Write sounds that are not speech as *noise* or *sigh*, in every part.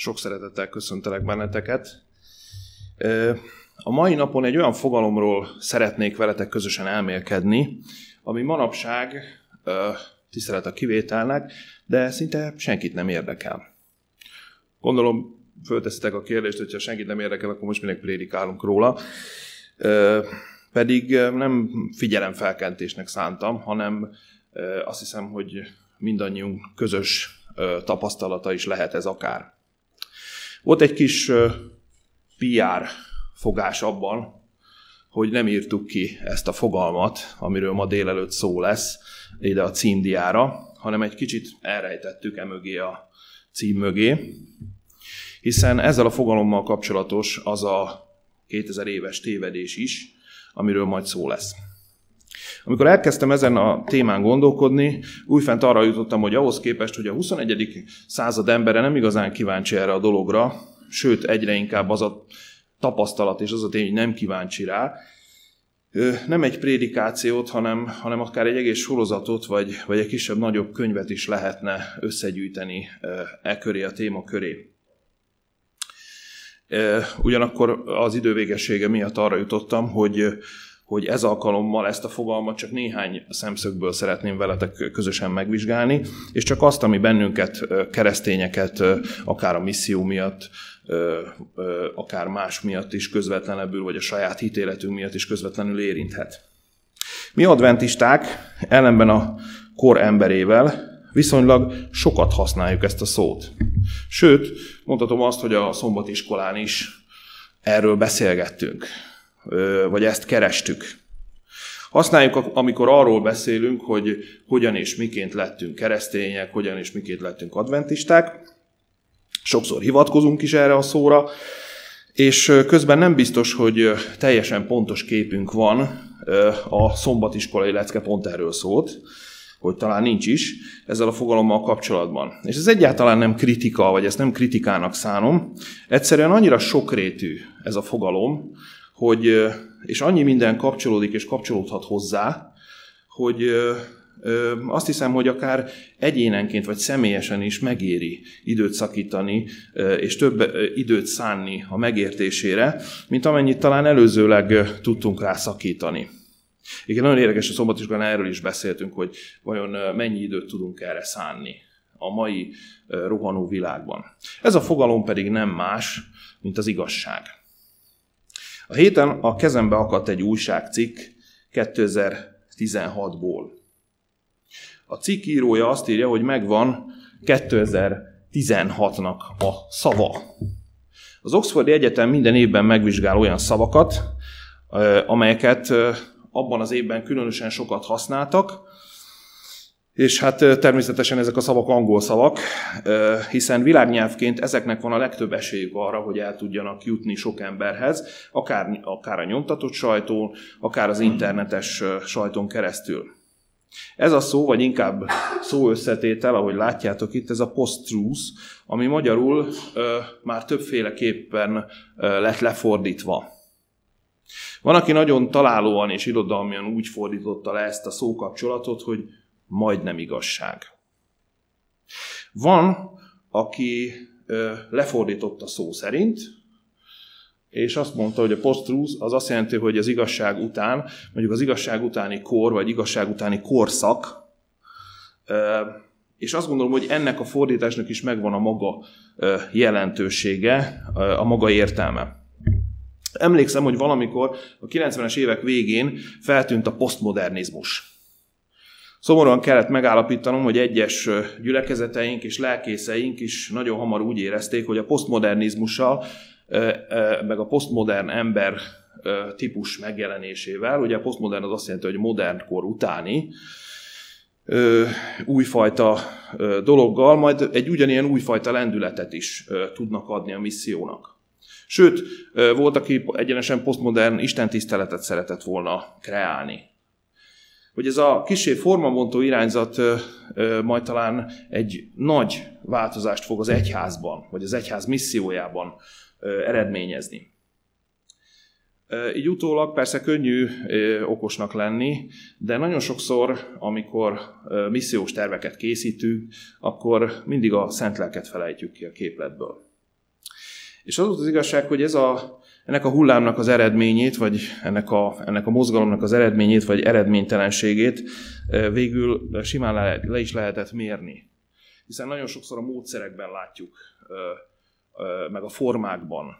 Sok szeretettel köszöntelek benneteket. A mai napon egy olyan fogalomról szeretnék veletek közösen elmélkedni, ami manapság tisztelet a kivételnek, de szinte senkit nem érdekel. Gondolom, fölteszitek a kérdést, hogyha senkit nem érdekel, akkor most minek prédikálunk róla. Pedig nem figyelemfelkentésnek szántam, hanem azt hiszem, hogy mindannyiunk közös tapasztalata is lehet ez akár. Volt egy kis PR fogás abban, hogy nem írtuk ki ezt a fogalmat, amiről ma délelőtt szó lesz, ide a címdiára, hanem egy kicsit elrejtettük emögé a cím mögé, hiszen ezzel a fogalommal kapcsolatos az a 2000 éves tévedés is, amiről majd szó lesz. Amikor elkezdtem ezen a témán gondolkodni, újfent arra jutottam, hogy ahhoz képest, hogy a 21. század embere nem igazán kíváncsi erre a dologra, sőt, egyre inkább az a tapasztalat és az a tény, hogy nem kíváncsi rá, nem egy prédikációt, hanem, hanem akár egy egész sorozatot, vagy, vagy egy kisebb-nagyobb könyvet is lehetne összegyűjteni e köré, a téma köré. Ugyanakkor az idővégessége miatt arra jutottam, hogy hogy ez alkalommal ezt a fogalmat csak néhány szemszögből szeretném veletek közösen megvizsgálni, és csak azt, ami bennünket, keresztényeket, akár a misszió miatt, akár más miatt is közvetlenebbül, vagy a saját hitéletünk miatt is közvetlenül érinthet. Mi adventisták ellenben a kor emberével viszonylag sokat használjuk ezt a szót. Sőt, mondhatom azt, hogy a szombatiskolán is erről beszélgettünk vagy ezt kerestük. Használjuk, amikor arról beszélünk, hogy hogyan és miként lettünk keresztények, hogyan és miként lettünk adventisták. Sokszor hivatkozunk is erre a szóra, és közben nem biztos, hogy teljesen pontos képünk van, a szombatiskolai lecke pont erről szólt, hogy talán nincs is ezzel a fogalommal kapcsolatban. És ez egyáltalán nem kritika, vagy ezt nem kritikának szánom. Egyszerűen annyira sokrétű ez a fogalom, hogy, és annyi minden kapcsolódik és kapcsolódhat hozzá, hogy azt hiszem, hogy akár egyénenként vagy személyesen is megéri időt szakítani, és több időt szánni a megértésére, mint amennyit talán előzőleg tudtunk rá szakítani. Igen, nagyon érdekes, a szombatisban erről is beszéltünk, hogy vajon mennyi időt tudunk erre szánni a mai rohanó világban. Ez a fogalom pedig nem más, mint az igazság. A héten a kezembe akadt egy újságcikk 2016-ból. A cikk írója azt írja, hogy megvan 2016-nak a szava. Az Oxfordi Egyetem minden évben megvizsgál olyan szavakat, amelyeket abban az évben különösen sokat használtak, és hát természetesen ezek a szavak angol szavak, hiszen világnyelvként ezeknek van a legtöbb esélyük arra, hogy el tudjanak jutni sok emberhez, akár, akár a nyomtatott sajtón, akár az internetes sajtón keresztül. Ez a szó, vagy inkább szó összetétel, ahogy látjátok itt, ez a post-truth, ami magyarul ö, már többféleképpen ö, lett lefordítva. Van, aki nagyon találóan és irodalmian úgy fordította le ezt a szókapcsolatot, hogy majdnem igazság. Van, aki lefordította szó szerint, és azt mondta, hogy a post az azt jelenti, hogy az igazság után, mondjuk az igazság utáni kor, vagy igazság utáni korszak, és azt gondolom, hogy ennek a fordításnak is megvan a maga jelentősége, a maga értelme. Emlékszem, hogy valamikor a 90-es évek végén feltűnt a posztmodernizmus. Szomorúan kellett megállapítanom, hogy egyes gyülekezeteink és lelkészeink is nagyon hamar úgy érezték, hogy a posztmodernizmussal, meg a posztmodern ember típus megjelenésével, ugye a posztmodern az azt jelenti, hogy modern kor utáni, újfajta dologgal, majd egy ugyanilyen újfajta lendületet is tudnak adni a missziónak. Sőt, volt, aki egyenesen posztmodern istentiszteletet szeretett volna kreálni hogy ez a kisé formabontó irányzat majd talán egy nagy változást fog az egyházban, vagy az egyház missziójában eredményezni. Így utólag persze könnyű okosnak lenni, de nagyon sokszor, amikor missziós terveket készítünk, akkor mindig a szent lelket felejtjük ki a képletből. És az az igazság, hogy ez a, ennek a hullámnak az eredményét, vagy ennek a, ennek a mozgalomnak az eredményét, vagy eredménytelenségét végül simán le, le is lehetett mérni. Hiszen nagyon sokszor a módszerekben látjuk, meg a formákban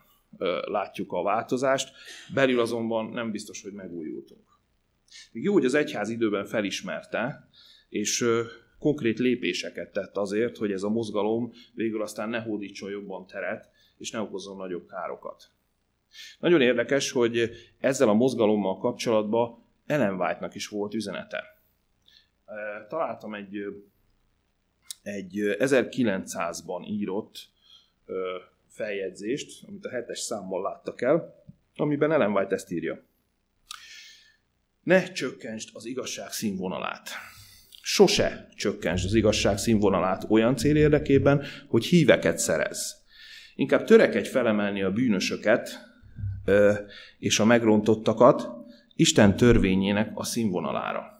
látjuk a változást, belül azonban nem biztos, hogy megújultunk. Még jó, hogy az egyház időben felismerte, és konkrét lépéseket tett azért, hogy ez a mozgalom végül aztán ne hódítson jobban teret, és ne okozzon nagyobb károkat. Nagyon érdekes, hogy ezzel a mozgalommal kapcsolatban Ellen White-nak is volt üzenete. Találtam egy, egy 1900-ban írott feljegyzést, amit a hetes számmal láttak el, amiben Ellen White ezt írja. Ne csökkentsd az igazság színvonalát. Sose csökkentsd az igazság színvonalát olyan cél érdekében, hogy híveket szerez. Inkább törekedj felemelni a bűnösöket és a megrontottakat Isten törvényének a színvonalára.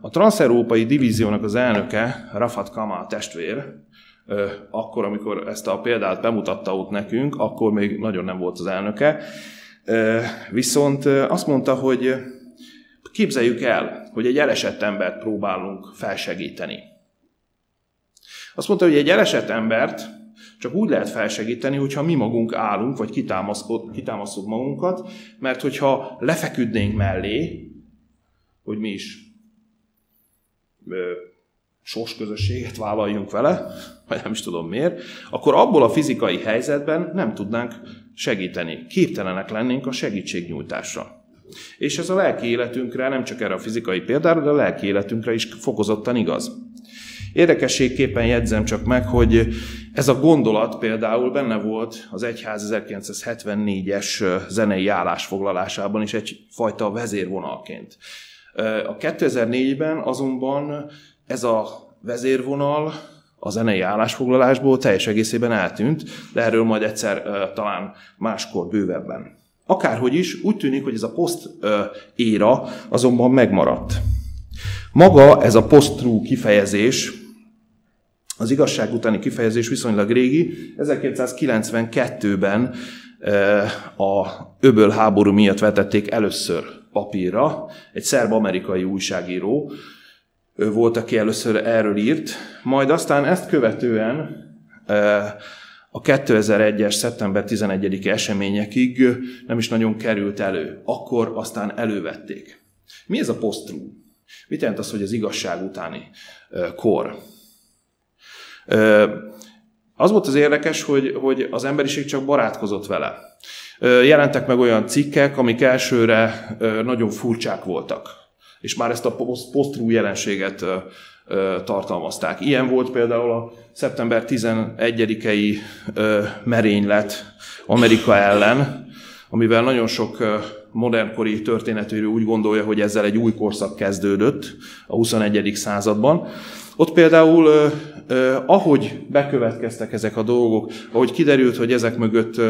A transzeurópai divíziónak az elnöke, Rafat Kamal testvér, akkor, amikor ezt a példát bemutatta ott nekünk, akkor még nagyon nem volt az elnöke, viszont azt mondta, hogy képzeljük el, hogy egy elesett embert próbálunk felsegíteni. Azt mondta, hogy egy elesett embert csak úgy lehet felsegíteni, hogyha mi magunk állunk, vagy kitámasztjuk magunkat, mert hogyha lefeküdnénk mellé, hogy mi is ö, sors közösséget vállaljunk vele, vagy nem is tudom miért, akkor abból a fizikai helyzetben nem tudnánk segíteni. Képtelenek lennénk a segítségnyújtásra. És ez a lelki életünkre, nem csak erre a fizikai példára, de a lelki életünkre is fokozottan igaz. Érdekességképpen jegyzem csak meg, hogy ez a gondolat például benne volt az egyház 1974-es zenei állásfoglalásában is egyfajta vezérvonalként. A 2004-ben azonban ez a vezérvonal a zenei állásfoglalásból teljes egészében eltűnt, de erről majd egyszer talán máskor bővebben. Akárhogy is, úgy tűnik, hogy ez a poszt éra azonban megmaradt. Maga ez a post kifejezés, az igazság utáni kifejezés viszonylag régi. 1992-ben a öböl háború miatt vetették először papírra. Egy szerb-amerikai újságíró volt, aki először erről írt. Majd aztán ezt követően a 2001-es szeptember 11-i eseményekig nem is nagyon került elő. Akkor aztán elővették. Mi ez a post Mit jelent az, hogy az igazság utáni kor? Az volt az érdekes, hogy, hogy az emberiség csak barátkozott vele. Jelentek meg olyan cikkek, amik elsőre nagyon furcsák voltak, és már ezt a post jelenséget tartalmazták. Ilyen volt például a szeptember 11-i merénylet Amerika ellen, amivel nagyon sok modernkori történetőrű úgy gondolja, hogy ezzel egy új korszak kezdődött a 21. században. Ott például, ahogy bekövetkeztek ezek a dolgok, ahogy kiderült, hogy ezek mögött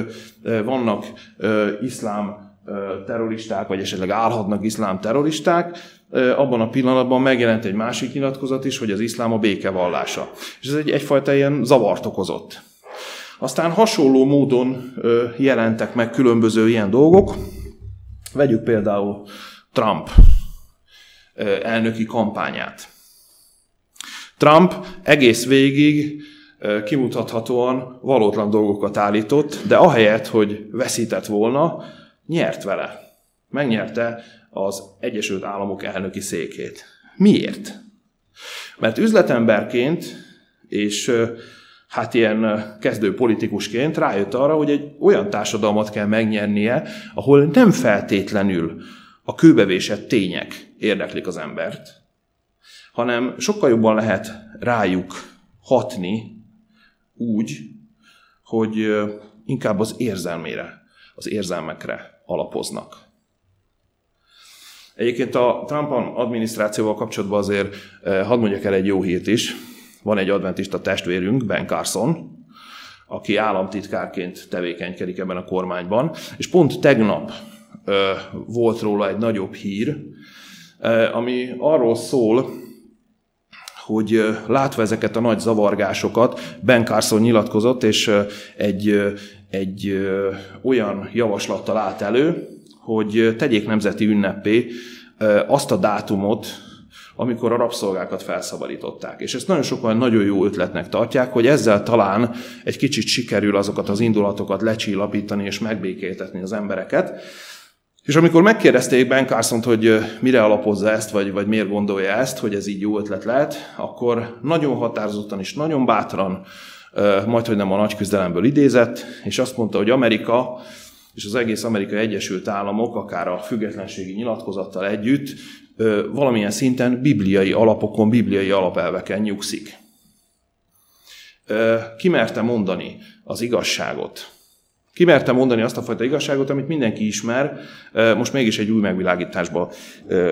vannak iszlám terroristák, vagy esetleg állhatnak iszlám terroristák, abban a pillanatban megjelent egy másik nyilatkozat is, hogy az iszlám a békevallása. És ez egy, egyfajta ilyen zavart okozott. Aztán hasonló módon jelentek meg különböző ilyen dolgok. Vegyük például Trump elnöki kampányát. Trump egész végig kimutathatóan valótlan dolgokat állított, de ahelyett, hogy veszített volna, nyert vele. Megnyerte az Egyesült Államok elnöki székét. Miért? Mert üzletemberként és hát ilyen kezdő politikusként rájött arra, hogy egy olyan társadalmat kell megnyernie, ahol nem feltétlenül a kőbevésett tények érdeklik az embert, hanem sokkal jobban lehet rájuk hatni úgy, hogy inkább az érzelmére, az érzelmekre alapoznak. Egyébként a Trump adminisztrációval kapcsolatban azért hadd mondjak el egy jó hírt is. Van egy adventista testvérünk, Ben Carson, aki államtitkárként tevékenykedik ebben a kormányban, és pont tegnap volt róla egy nagyobb hír, ami arról szól, hogy látva ezeket a nagy zavargásokat, Ben Carson nyilatkozott, és egy, egy olyan javaslattal állt elő, hogy tegyék nemzeti ünnepé azt a dátumot, amikor a rabszolgákat felszabadították. És ezt nagyon sokan nagyon jó ötletnek tartják, hogy ezzel talán egy kicsit sikerül azokat az indulatokat lecsillapítani és megbékéltetni az embereket. És amikor megkérdezték Ben carson hogy mire alapozza ezt, vagy, vagy miért gondolja ezt, hogy ez így jó ötlet lehet, akkor nagyon határozottan és nagyon bátran, majd hogy nem a nagy küzdelemből idézett, és azt mondta, hogy Amerika és az egész Amerikai Egyesült Államok, akár a függetlenségi nyilatkozattal együtt, valamilyen szinten bibliai alapokon, bibliai alapelveken nyugszik. Kimerte mondani az igazságot. Kimerte mondani azt a fajta igazságot, amit mindenki ismer, most mégis egy új megvilágításba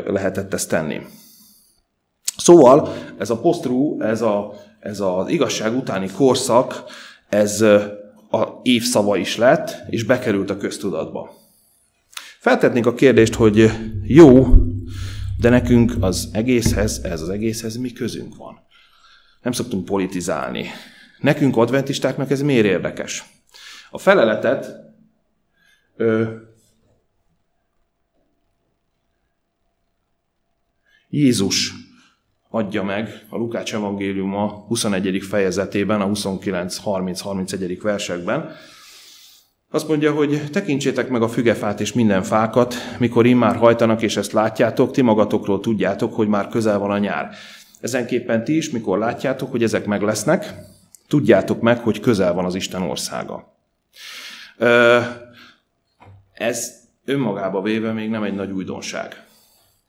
lehetett ezt tenni. Szóval ez a posztrú, ez, a, ez az igazság utáni korszak, ez a évszava is lett, és bekerült a köztudatba. Feltetnénk a kérdést, hogy jó, de nekünk az egészhez, ez az egészhez mi közünk van? Nem szoktunk politizálni. Nekünk adventistáknak ez miért érdekes? A feleletet ö, Jézus adja meg a Lukács evangéliuma 21. fejezetében, a 29-30-31. versekben. Azt mondja, hogy tekintsétek meg a fügefát és minden fákat, mikor immár hajtanak, és ezt látjátok, ti magatokról tudjátok, hogy már közel van a nyár. Ezenképpen ti is, mikor látjátok, hogy ezek meg lesznek, tudjátok meg, hogy közel van az Isten országa. Ez önmagába véve még nem egy nagy újdonság.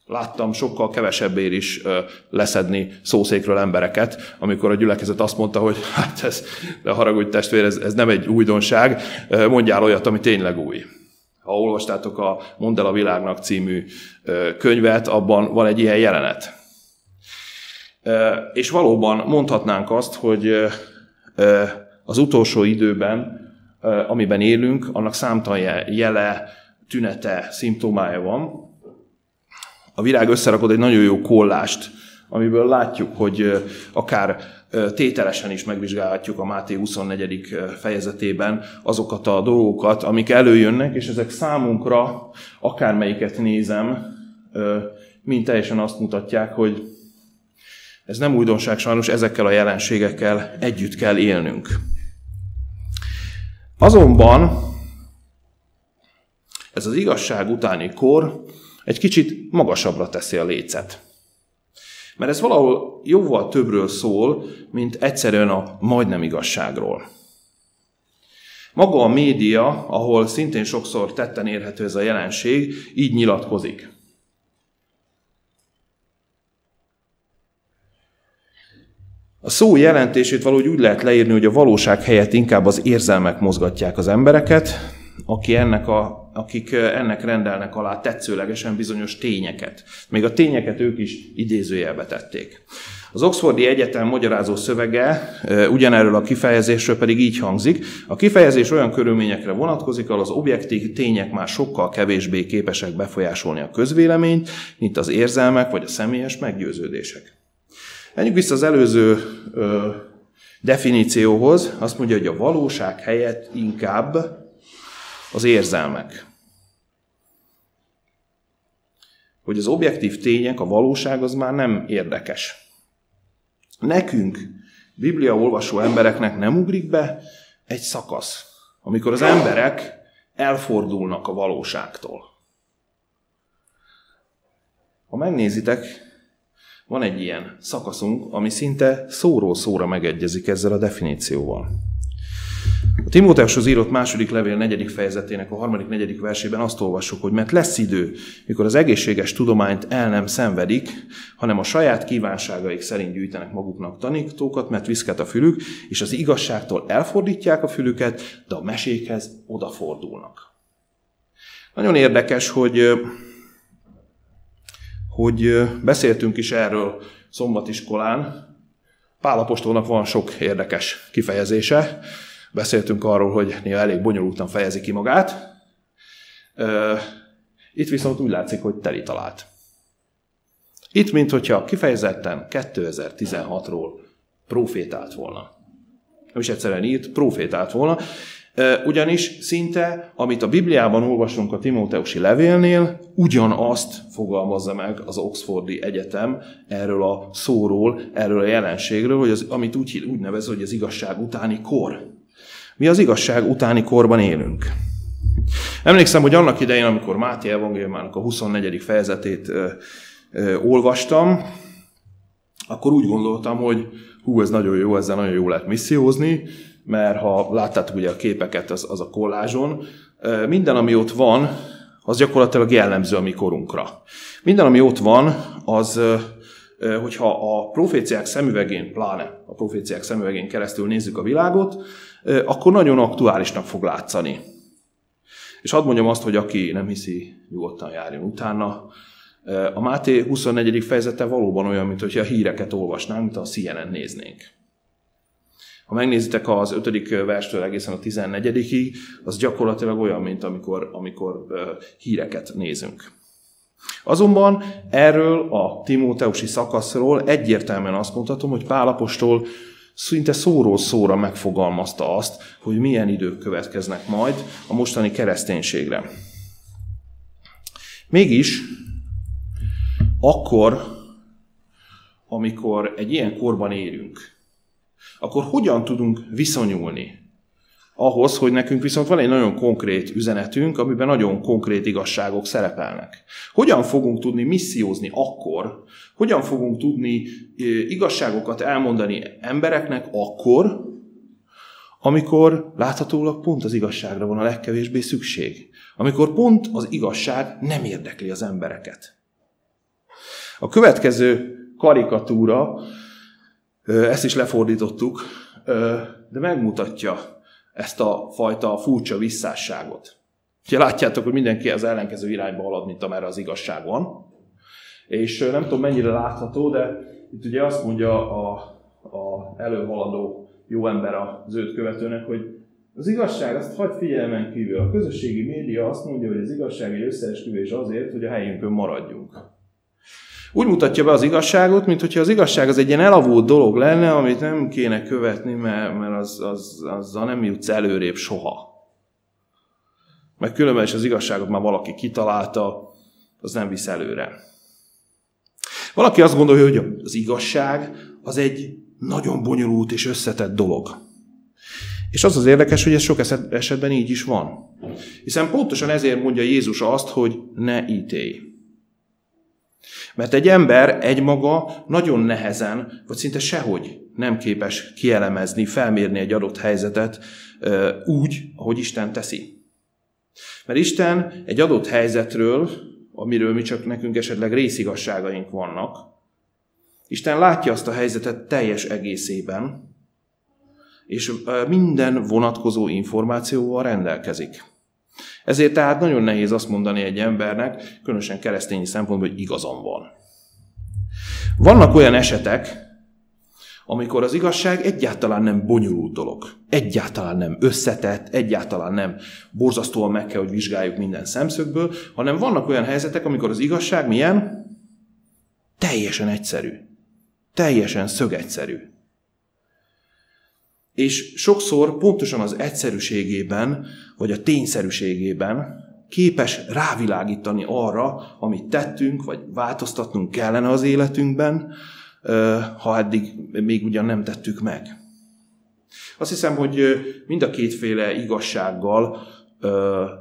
Láttam sokkal kevesebbért is leszedni szószékről embereket, amikor a gyülekezet azt mondta, hogy hát ez, de haragudj testvér, ez, ez nem egy újdonság, mondjál olyat, ami tényleg új. Ha olvastátok a Mondd el a világnak című könyvet, abban van egy ilyen jelenet. És valóban mondhatnánk azt, hogy az utolsó időben, amiben élünk, annak számtalan jele, tünete, szimptomája van, a virág összerakod egy nagyon jó kollást, amiből látjuk, hogy akár tételesen is megvizsgálhatjuk a Máté 24. fejezetében azokat a dolgokat, amik előjönnek, és ezek számunkra, akármelyiket nézem, mind teljesen azt mutatják, hogy ez nem újdonság, sajnos ezekkel a jelenségekkel együtt kell élnünk. Azonban ez az igazság utáni kor egy kicsit magasabbra teszi a lécet. Mert ez valahol jóval többről szól, mint egyszerűen a majdnem igazságról. Maga a média, ahol szintén sokszor tetten érhető ez a jelenség, így nyilatkozik. A szó jelentését valahogy úgy lehet leírni, hogy a valóság helyett inkább az érzelmek mozgatják az embereket, aki ennek a akik ennek rendelnek alá tetszőlegesen bizonyos tényeket. Még a tényeket ők is idézőjelbe tették. Az Oxfordi Egyetem magyarázó szövege ugyanerről a kifejezésről pedig így hangzik. A kifejezés olyan körülményekre vonatkozik, ahol az objektív tények már sokkal kevésbé képesek befolyásolni a közvéleményt, mint az érzelmek vagy a személyes meggyőződések. Menjünk vissza az előző ö, definícióhoz. Azt mondja, hogy a valóság helyett inkább az érzelmek. Hogy az objektív tények, a valóság az már nem érdekes. Nekünk, Biblia olvasó embereknek nem ugrik be egy szakasz, amikor az emberek elfordulnak a valóságtól. Ha megnézitek, van egy ilyen szakaszunk, ami szinte szóról szóra megegyezik ezzel a definícióval. A Timóteushoz írott második levél negyedik fejezetének a harmadik, negyedik versében azt olvassuk, hogy mert lesz idő, mikor az egészséges tudományt el nem szenvedik, hanem a saját kívánságaik szerint gyűjtenek maguknak tanítókat, mert viszket a fülük, és az igazságtól elfordítják a fülüket, de a mesékhez odafordulnak. Nagyon érdekes, hogy, hogy beszéltünk is erről szombatiskolán. Pálapostolnak van sok érdekes kifejezése, Beszéltünk arról, hogy néha elég bonyolultan fejezi ki magát. Itt viszont úgy látszik, hogy teli talált. Itt, mint hogyha kifejezetten 2016-ról profétált volna. Nem is egyszerűen írt, profétált volna, ugyanis szinte, amit a Bibliában olvasunk a Timóteusi levélnél, ugyanazt fogalmazza meg az Oxfordi Egyetem erről a szóról, erről a jelenségről, hogy az, amit úgy, úgy nevez, hogy az igazság utáni kor. Mi az igazság utáni korban élünk. Emlékszem, hogy annak idején, amikor Máté evangéliumának a 24. fejezetét ö, ö, olvastam, akkor úgy gondoltam, hogy hú, ez nagyon jó, ezzel nagyon jó lehet missziózni, mert ha láttátok ugye a képeket, az, az a kollázson, minden, ami ott van, az gyakorlatilag jellemző a mi korunkra. Minden, ami ott van, az, hogyha a proféciák szemüvegén, pláne a proféciák szemüvegén keresztül nézzük a világot, akkor nagyon aktuálisnak fog látszani. És hadd mondjam azt, hogy aki nem hiszi, nyugodtan járjon utána. A Máté 24. fejezete valóban olyan, mint a híreket olvasnánk, mint a CNN néznénk. Ha megnézitek az 5. verstől egészen a 14 az gyakorlatilag olyan, mint amikor, amikor híreket nézünk. Azonban erről a Timóteusi szakaszról egyértelműen azt mondhatom, hogy Pálapostól szinte szóról szóra megfogalmazta azt, hogy milyen idők következnek majd a mostani kereszténységre. Mégis akkor, amikor egy ilyen korban érünk, akkor hogyan tudunk viszonyulni ahhoz, hogy nekünk viszont van egy nagyon konkrét üzenetünk, amiben nagyon konkrét igazságok szerepelnek. Hogyan fogunk tudni missziózni akkor, hogyan fogunk tudni igazságokat elmondani embereknek akkor, amikor láthatólag pont az igazságra van a legkevésbé szükség. Amikor pont az igazság nem érdekli az embereket. A következő karikatúra ezt is lefordítottuk, de megmutatja ezt a fajta furcsa visszásságot. Ugye látjátok, hogy mindenki az ellenkező irányba halad, mint amerre az igazság van. És nem tudom, mennyire látható, de itt ugye azt mondja a, a előhaladó jó ember az őt követőnek, hogy az igazság, azt hagyd figyelmen kívül. A közösségi média azt mondja, hogy az igazság egy összeesküvés azért, hogy a helyünkön maradjunk. Úgy mutatja be az igazságot, mint hogyha az igazság az egy ilyen elavult dolog lenne, amit nem kéne követni, mert, mert az, az, azzal nem jutsz előrébb soha. Mert különben is az igazságot már valaki kitalálta, az nem visz előre. Valaki azt gondolja, hogy az igazság az egy nagyon bonyolult és összetett dolog. És az az érdekes, hogy ez sok esetben így is van. Hiszen pontosan ezért mondja Jézus azt, hogy ne ítélj. Mert egy ember egymaga nagyon nehezen, vagy szinte sehogy nem képes kielemezni, felmérni egy adott helyzetet úgy, ahogy Isten teszi. Mert Isten egy adott helyzetről, amiről mi csak nekünk esetleg részigasságaink vannak, Isten látja azt a helyzetet teljes egészében, és minden vonatkozó információval rendelkezik. Ezért tehát nagyon nehéz azt mondani egy embernek, különösen keresztényi szempontból, hogy igazam van. Vannak olyan esetek, amikor az igazság egyáltalán nem bonyolult dolog, egyáltalán nem összetett, egyáltalán nem borzasztóan meg kell, hogy vizsgáljuk minden szemszögből, hanem vannak olyan helyzetek, amikor az igazság milyen? Teljesen egyszerű. Teljesen szögegyszerű. És sokszor pontosan az egyszerűségében, vagy a tényszerűségében képes rávilágítani arra, amit tettünk, vagy változtatnunk kellene az életünkben, ha eddig még ugyan nem tettük meg. Azt hiszem, hogy mind a kétféle igazsággal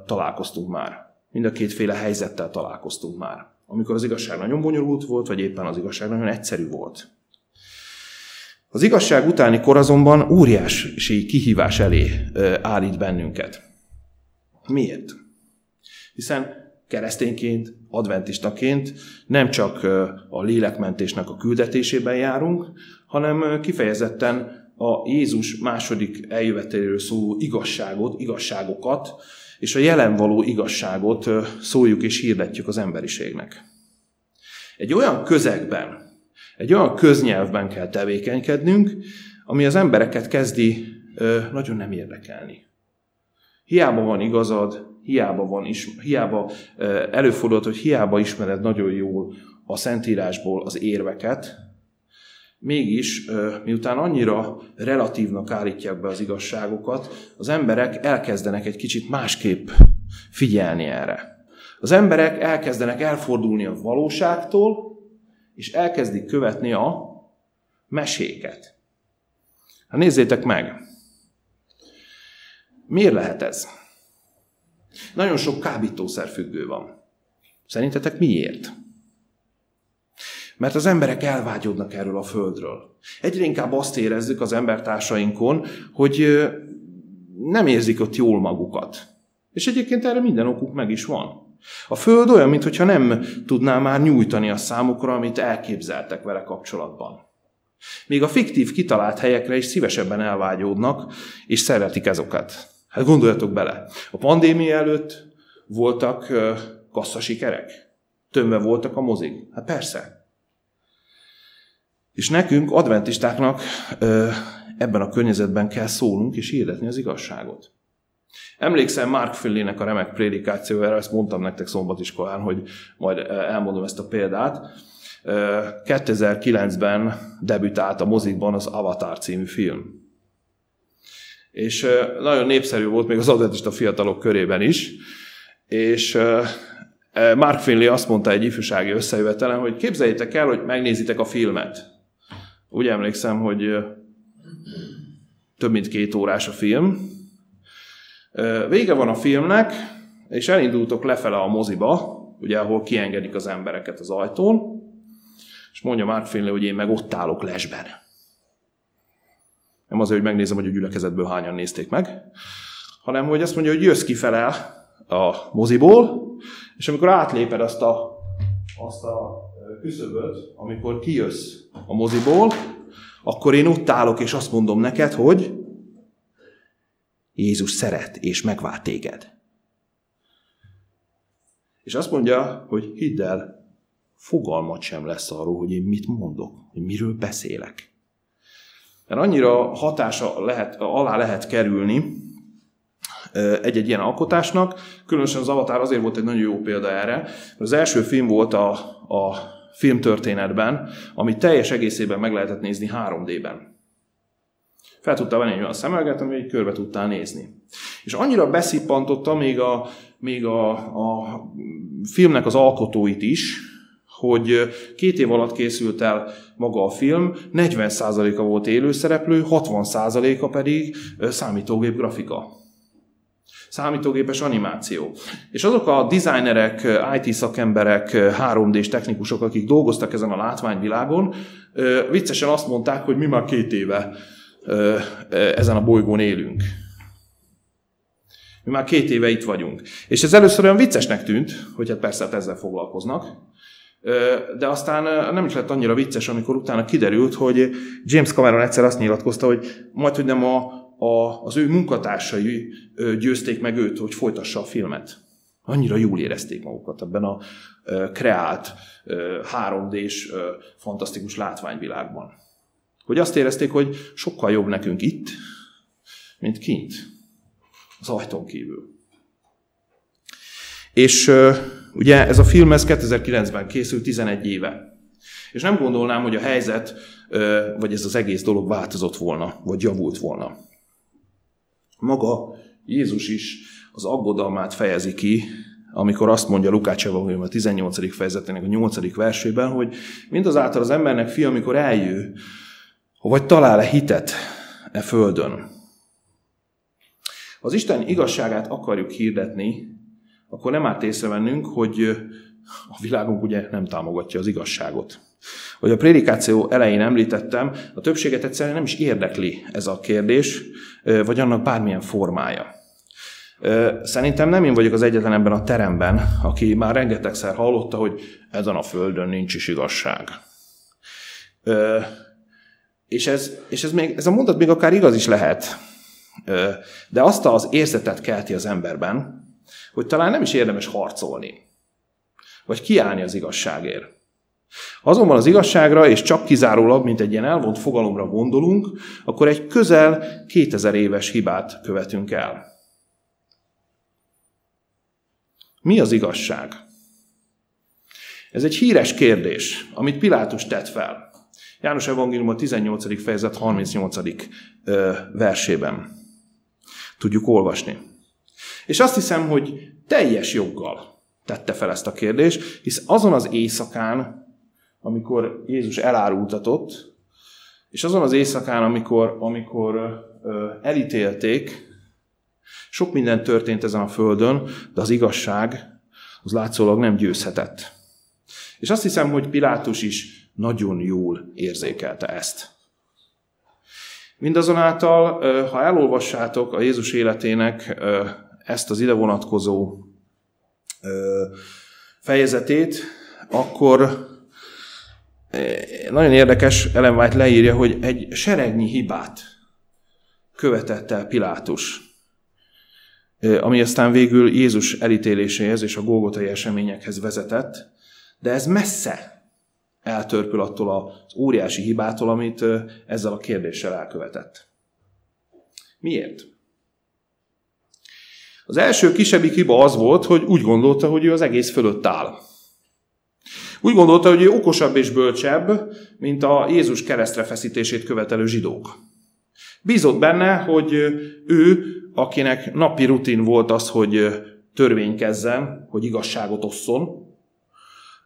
találkoztunk már. Mind a kétféle helyzettel találkoztunk már. Amikor az igazság nagyon bonyolult volt, vagy éppen az igazság nagyon egyszerű volt. Az igazság utáni kor azonban óriási kihívás elé állít bennünket. Miért? Hiszen keresztényként, adventistaként nem csak a lélekmentésnek a küldetésében járunk, hanem kifejezetten a Jézus második eljöveteléről szóló igazságot, igazságokat, és a jelen való igazságot szóljuk és hirdetjük az emberiségnek. Egy olyan közegben, egy olyan köznyelvben kell tevékenykednünk, ami az embereket kezdi nagyon nem érdekelni. Hiába van igazad, hiába, van is, hiába ö, előfordult, hogy hiába ismered nagyon jól a Szentírásból az érveket, mégis miután annyira relatívnak állítják be az igazságokat, az emberek elkezdenek egy kicsit másképp figyelni erre. Az emberek elkezdenek elfordulni a valóságtól, és elkezdik követni a meséket. Hát nézzétek meg! Miért lehet ez? Nagyon sok kábítószer függő van. Szerintetek miért? Mert az emberek elvágyódnak erről a földről. Egyre inkább azt érezzük az embertársainkon, hogy nem érzik ott jól magukat. És egyébként erre minden okuk meg is van. A Föld olyan, mintha nem tudná már nyújtani a számukra, amit elképzeltek vele kapcsolatban. Még a fiktív kitalált helyekre is szívesebben elvágyódnak, és szeretik ezokat. Hát gondoljatok bele, a pandémia előtt voltak kasszasikerek? Tömve voltak a mozik? Hát persze. És nekünk, adventistáknak ebben a környezetben kell szólnunk és hirdetni az igazságot. Emlékszem Mark Finley-nek a remek prédikációjára, ezt mondtam nektek szombatiskolán, hogy majd elmondom ezt a példát. 2009-ben debütált a mozikban az Avatar című film. És nagyon népszerű volt még az adventista fiatalok körében is, és Mark Finley azt mondta egy ifjúsági összejövetelen, hogy képzeljétek el, hogy megnézitek a filmet. Úgy emlékszem, hogy több mint két órás a film. Vége van a filmnek, és elindultok lefele a moziba, ugye, ahol kiengedik az embereket az ajtón, és mondja Mark Finley, hogy én meg ott állok lesben. Nem azért, hogy megnézem, hogy a gyülekezetből hányan nézték meg, hanem hogy azt mondja, hogy jössz kifele a moziból, és amikor átléped azt a, azt a küszöböt, amikor kijössz a moziból, akkor én ott állok, és azt mondom neked, hogy Jézus szeret, és megvált téged. És azt mondja, hogy hidd el, fogalmat sem lesz arról, hogy én mit mondok, hogy miről beszélek. Mert annyira hatása lehet, alá lehet kerülni egy-egy ilyen alkotásnak, különösen az Avatar azért volt egy nagyon jó példa erre, mert az első film volt a, a filmtörténetben, amit teljes egészében meg lehetett nézni 3D-ben. Fel tudtál venni egy olyan szemelget, ami egy körbe tudtál nézni. És annyira beszippantotta még a, még a, a filmnek az alkotóit is, hogy két év alatt készült el maga a film, 40%-a volt élőszereplő, 60%-a pedig számítógép grafika. Számítógépes animáció. És azok a designerek, IT szakemberek, 3D-s technikusok, akik dolgoztak ezen a látványvilágon, viccesen azt mondták, hogy mi már két éve ezen a bolygón élünk. Mi már két éve itt vagyunk. És ez először olyan viccesnek tűnt, hogy hát persze hát ezzel foglalkoznak, de aztán nem is lett annyira vicces, amikor utána kiderült, hogy James Cameron egyszer azt nyilatkozta, hogy majd, hogy nem a, a, az ő munkatársai győzték meg őt, hogy folytassa a filmet. Annyira jól érezték magukat ebben a kreált, 3D-s, fantasztikus látványvilágban. Hogy azt érezték, hogy sokkal jobb nekünk itt, mint kint, az ajtón kívül. És Ugye ez a film ez 2009-ben készült, 11 éve. És nem gondolnám, hogy a helyzet, vagy ez az egész dolog változott volna, vagy javult volna. Maga Jézus is az aggodalmát fejezi ki, amikor azt mondja Lukács Evangélium a 18. fejezetének a 8. versében, hogy mindazáltal az embernek fia, amikor eljő, vagy talál-e hitet e földön. Az Isten igazságát akarjuk hirdetni, akkor nem árt észrevennünk, hogy a világunk ugye nem támogatja az igazságot. Hogy a prédikáció elején említettem, a többséget egyszerűen nem is érdekli ez a kérdés, vagy annak bármilyen formája. Szerintem nem én vagyok az egyetlen ebben a teremben, aki már rengetegszer hallotta, hogy ezen a földön nincs is igazság. És ez, és ez, még, ez a mondat még akár igaz is lehet, de azt az érzetet kelti az emberben, hogy talán nem is érdemes harcolni, vagy kiállni az igazságért. Azonban az igazságra, és csak kizárólag, mint egy ilyen elvont fogalomra gondolunk, akkor egy közel 2000 éves hibát követünk el. Mi az igazság? Ez egy híres kérdés, amit Pilátus tett fel. János Evangélium a 18. fejezet 38. versében. Tudjuk olvasni. És azt hiszem, hogy teljes joggal tette fel ezt a kérdést, hisz azon az éjszakán, amikor Jézus elárultatott, és azon az éjszakán, amikor, amikor ö, elítélték, sok minden történt ezen a földön, de az igazság az látszólag nem győzhetett. És azt hiszem, hogy Pilátus is nagyon jól érzékelte ezt. Mindazonáltal, ha elolvassátok a Jézus életének ezt az ide vonatkozó fejezetét, akkor nagyon érdekes, Ellen White leírja, hogy egy seregnyi hibát követett el Pilátus, ami aztán végül Jézus elítéléséhez és a Golgotai eseményekhez vezetett, de ez messze eltörpül attól az óriási hibától, amit ezzel a kérdéssel elkövetett. Miért? Az első kisebbik hiba az volt, hogy úgy gondolta, hogy ő az egész fölött áll. Úgy gondolta, hogy ő okosabb és bölcsebb, mint a Jézus keresztre feszítését követelő zsidók. Bízott benne, hogy ő, akinek napi rutin volt az, hogy törvénykezzen, hogy igazságot osszon,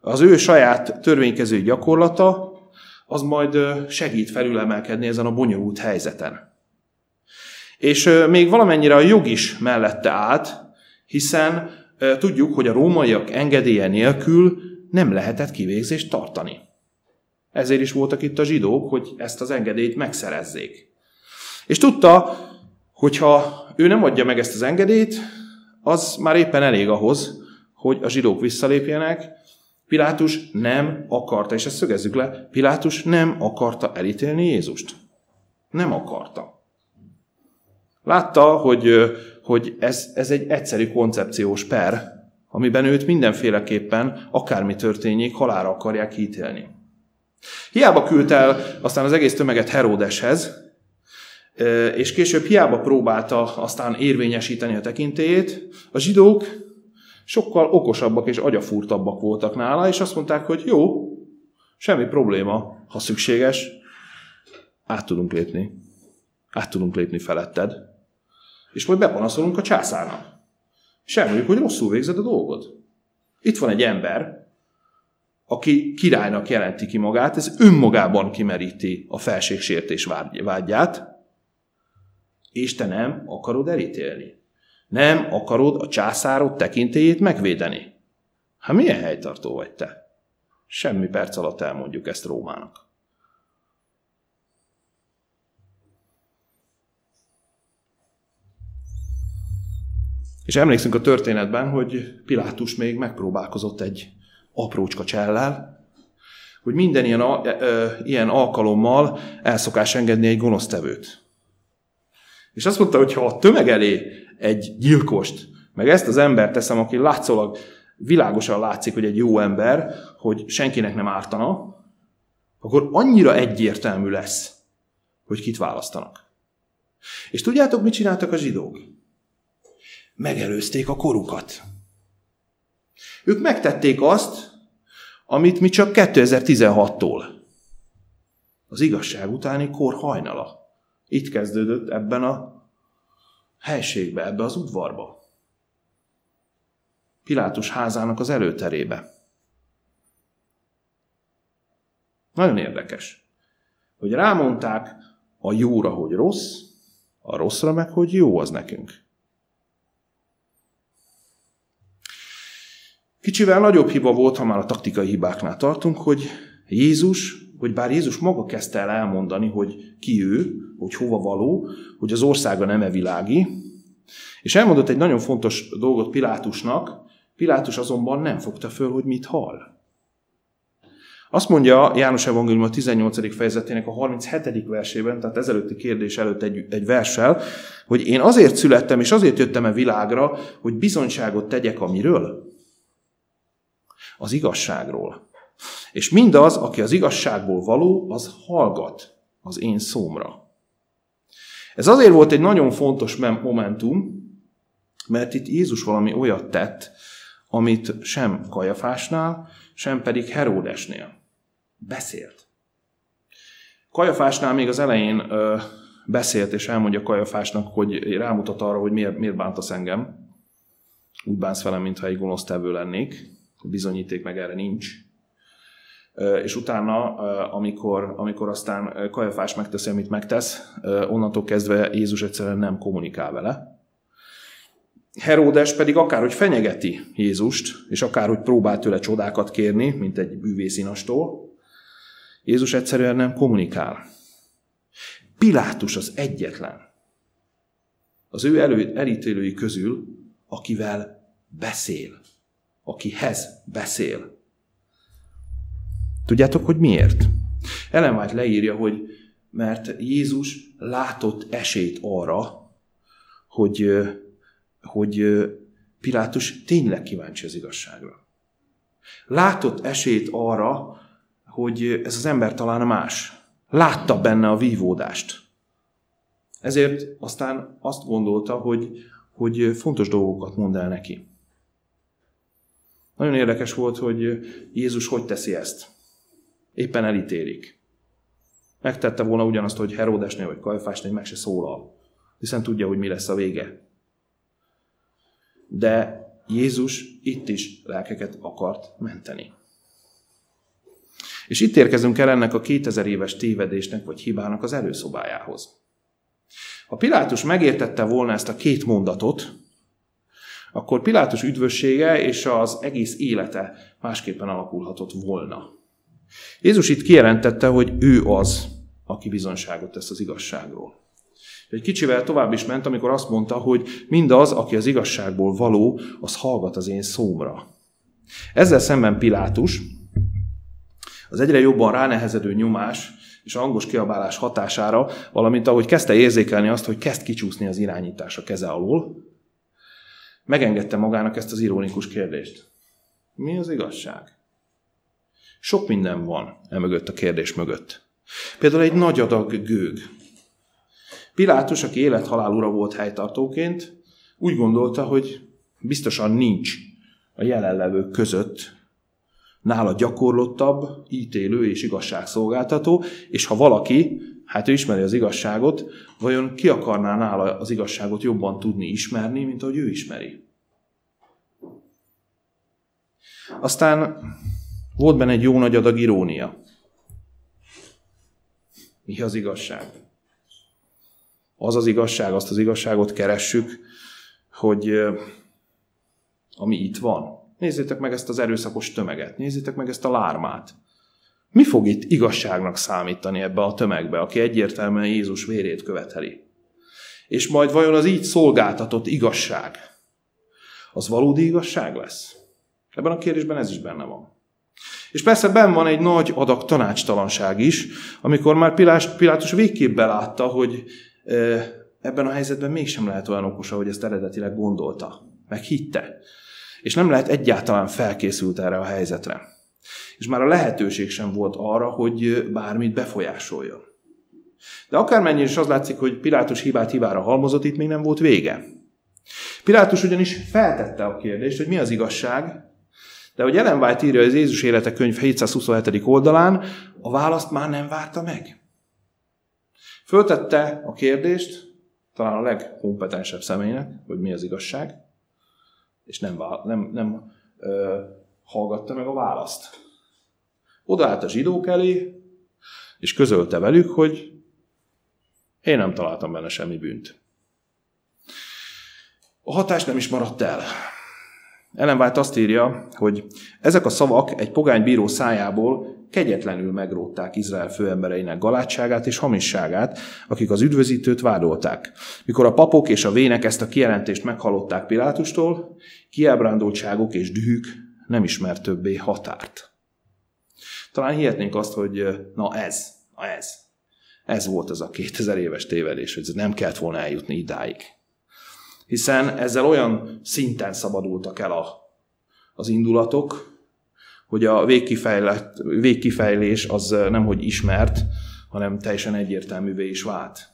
az ő saját törvénykező gyakorlata, az majd segít felülemelkedni ezen a bonyolult helyzeten. És még valamennyire a jog is mellette állt, hiszen tudjuk, hogy a rómaiak engedélye nélkül nem lehetett kivégzést tartani. Ezért is voltak itt a zsidók, hogy ezt az engedélyt megszerezzék. És tudta, hogyha ő nem adja meg ezt az engedélyt, az már éppen elég ahhoz, hogy a zsidók visszalépjenek. Pilátus nem akarta, és ezt szögezzük le, Pilátus nem akarta elítélni Jézust. Nem akarta. Látta, hogy, hogy ez, ez egy egyszerű koncepciós per, amiben őt mindenféleképpen, akármi történjék, halára akarják ítélni. Hiába küldte el aztán az egész tömeget Heródeshez, és később hiába próbálta aztán érvényesíteni a tekintélyét, a zsidók sokkal okosabbak és agyafúrtabbak voltak nála, és azt mondták, hogy jó, semmi probléma, ha szükséges, át tudunk lépni. Át tudunk lépni feletted. És majd bepanaszolunk a császárnak. És elmondjuk, hogy rosszul végzed a dolgot. Itt van egy ember, aki királynak jelenti ki magát, ez önmagában kimeríti a felségsértés vágyját, és te nem akarod elítélni. Nem akarod a császárod tekintélyét megvédeni. Hát milyen helytartó vagy te? Semmi perc alatt elmondjuk ezt Rómának. És emlékszünk a történetben, hogy Pilátus még megpróbálkozott egy aprócska csellel, hogy minden ilyen, a, e, e, ilyen alkalommal elszokás engedni egy gonosztevőt. És azt mondta, hogy ha a tömeg elé egy gyilkost, meg ezt az embert teszem, aki látszólag világosan látszik, hogy egy jó ember, hogy senkinek nem ártana, akkor annyira egyértelmű lesz, hogy kit választanak. És tudjátok, mit csináltak a zsidók? Megelőzték a korukat. Ők megtették azt, amit mi csak 2016-tól. Az igazság utáni kor hajnala. Itt kezdődött ebben a helységbe, ebbe az udvarba. Pilátus házának az előterébe. Nagyon érdekes, hogy rámondták a jóra, hogy rossz, a rosszra meg, hogy jó az nekünk. Kicsivel nagyobb hiba volt, ha már a taktikai hibáknál tartunk, hogy Jézus, hogy bár Jézus maga kezdte el elmondani, hogy ki ő, hogy hova való, hogy az országa nem e világi, és elmondott egy nagyon fontos dolgot Pilátusnak, Pilátus azonban nem fogta föl, hogy mit hall. Azt mondja János Evangélium a 18. fejezetének a 37. versében, tehát ezelőtti kérdés előtt egy, egy verssel, hogy én azért születtem, és azért jöttem a világra, hogy bizonyságot tegyek amiről? Az igazságról. És mindaz, aki az igazságból való, az hallgat az én szómra. Ez azért volt egy nagyon fontos momentum, mert itt Jézus valami olyat tett, amit sem Kajafásnál, sem pedig Heródesnél. Beszélt. Kajafásnál még az elején ö, beszélt, és elmondja Kajafásnak, hogy rámutat arra, hogy miért, miért bántasz engem. Úgy bánsz velem, mintha egy gonosztevő lennék. Bizonyíték meg erre nincs. És utána, amikor, amikor aztán Kajafás megteszi, amit megtesz, onnantól kezdve Jézus egyszerűen nem kommunikál vele. Heródes pedig akárhogy fenyegeti Jézust, és akárhogy próbál tőle csodákat kérni, mint egy bűvészínastól, Jézus egyszerűen nem kommunikál. Pilátus az egyetlen. Az ő elő, elítélői közül, akivel beszél, akihez beszél. Tudjátok, hogy miért? Ellen White leírja, hogy mert Jézus látott esélyt arra, hogy, hogy Pilátus tényleg kíváncsi az igazságra. Látott esélyt arra, hogy ez az ember talán más. Látta benne a vívódást. Ezért aztán azt gondolta, hogy, hogy fontos dolgokat mond el neki. Nagyon érdekes volt, hogy Jézus hogy teszi ezt. Éppen elítélik. Megtette volna ugyanazt, hogy Heródesnél vagy Kajfásnél meg se szólal, hiszen tudja, hogy mi lesz a vége. De Jézus itt is lelkeket akart menteni. És itt érkezünk el ennek a 2000 éves tévedésnek vagy hibának az előszobájához. Ha Pilátus megértette volna ezt a két mondatot, akkor Pilátus üdvössége és az egész élete másképpen alakulhatott volna. Jézus itt kijelentette, hogy ő az, aki bizonságot tesz az igazságról. Egy kicsivel tovább is ment, amikor azt mondta, hogy mindaz, aki az igazságból való, az hallgat az én szómra. Ezzel szemben Pilátus az egyre jobban ránehezedő nyomás és a hangos kiabálás hatására, valamint ahogy kezdte érzékelni azt, hogy kezd kicsúszni az irányítás a keze alól, megengedte magának ezt az ironikus kérdést. Mi az igazság? Sok minden van e mögött a kérdés mögött. Például egy nagy adag gőg. Pilátus, aki élet-halál ura volt helytartóként, úgy gondolta, hogy biztosan nincs a jelenlevők között nála gyakorlottabb, ítélő és igazságszolgáltató, és ha valaki, hát ő ismeri az igazságot, vajon ki akarná nála az igazságot jobban tudni ismerni, mint ahogy ő ismeri? Aztán volt benne egy jó nagy adag irónia. Mi az igazság? Az az igazság, azt az igazságot keressük, hogy ami itt van, Nézzétek meg ezt az erőszakos tömeget, nézzétek meg ezt a lármát. Mi fog itt igazságnak számítani ebbe a tömegbe, aki egyértelműen Jézus vérét követeli? És majd vajon az így szolgáltatott igazság, az valódi igazság lesz? Ebben a kérdésben ez is benne van. És persze benn van egy nagy adag tanácstalanság is, amikor már Pilátus végképp belátta, hogy ebben a helyzetben mégsem lehet olyan okos, ahogy ezt eredetileg gondolta, meg hitte és nem lehet egyáltalán felkészült erre a helyzetre. És már a lehetőség sem volt arra, hogy bármit befolyásoljon. De akármennyire is az látszik, hogy Pilátus hibát hibára halmozott, itt még nem volt vége. Pilátus ugyanis feltette a kérdést, hogy mi az igazság, de hogy Ellen White írja az Jézus élete könyv 727. oldalán, a választ már nem várta meg. Föltette a kérdést, talán a legkompetensebb személynek, hogy mi az igazság, és nem, nem, nem ö, hallgatta meg a választ. Odaállt a zsidók elé, és közölte velük, hogy én nem találtam benne semmi bűnt. A hatás nem is maradt el. Ellen White azt írja, hogy ezek a szavak egy pogány bíró szájából kegyetlenül megrótták Izrael főembereinek galátságát és hamisságát, akik az üdvözítőt vádolták. Mikor a papok és a vének ezt a kijelentést meghallották Pilátustól, kiábrándultságuk és dühük nem ismert többé határt. Talán hihetnénk azt, hogy na ez, na ez, ez volt az a 2000 éves tévedés, hogy nem kellett volna eljutni idáig. Hiszen ezzel olyan szinten szabadultak el a, az indulatok, hogy a végkifejlés az nem hogy ismert, hanem teljesen egyértelművé is vált.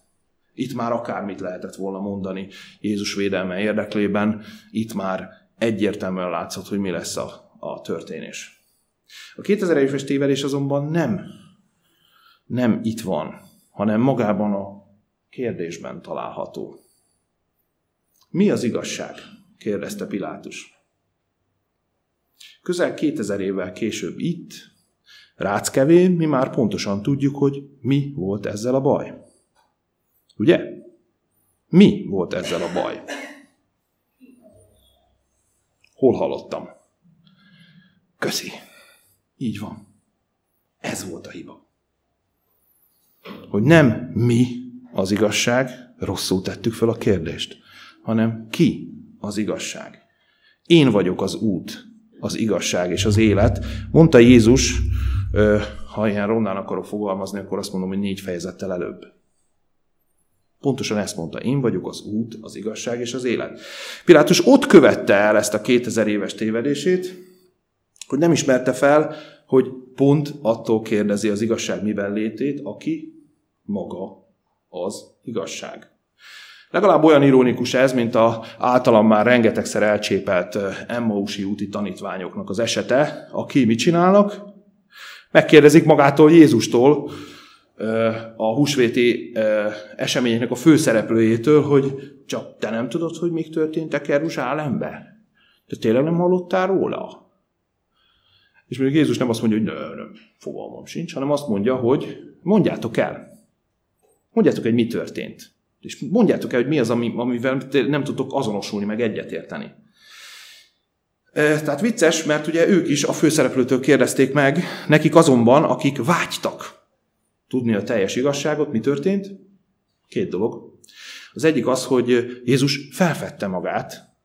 Itt már akármit lehetett volna mondani Jézus védelme érdeklében, itt már egyértelműen látszott, hogy mi lesz a, a történés. A 2000 éves tévedés azonban nem, nem itt van, hanem magában a kérdésben található. Mi az igazság? kérdezte Pilátus. Közel 2000 évvel később itt, Ráckevén mi már pontosan tudjuk, hogy mi volt ezzel a baj. Ugye? Mi volt ezzel a baj? Hol hallottam? Köszi. Így van. Ez volt a hiba. Hogy nem mi az igazság, rosszul tettük fel a kérdést, hanem ki az igazság. Én vagyok az út, az igazság és az élet. Mondta Jézus, ha ilyen rondán akarok fogalmazni, akkor azt mondom, hogy négy fejezettel előbb. Pontosan ezt mondta, én vagyok az út, az igazság és az élet. Pilátus ott követte el ezt a 2000 éves tévedését, hogy nem ismerte fel, hogy pont attól kérdezi az igazság miben létét, aki maga az igazság. Legalább olyan ironikus ez, mint a általam már rengetegszer elcsépelt Emmausi úti tanítványoknak az esete, aki mit csinálnak? Megkérdezik magától Jézustól, a húsvéti eseményeknek a főszereplőjétől, hogy csak te nem tudod, hogy mik történtek Jeruzsálembe? Te tényleg nem hallottál róla? És még Jézus nem azt mondja, hogy nem, nem, fogalmam sincs, hanem azt mondja, hogy mondjátok el. Mondjátok el, hogy mi történt. És mondjátok el, hogy mi az, amivel nem tudtok azonosulni, meg egyetérteni. Tehát vicces, mert ugye ők is a főszereplőtől kérdezték meg, nekik azonban, akik vágytak tudni a teljes igazságot, mi történt? Két dolog. Az egyik az, hogy Jézus felfedte magát,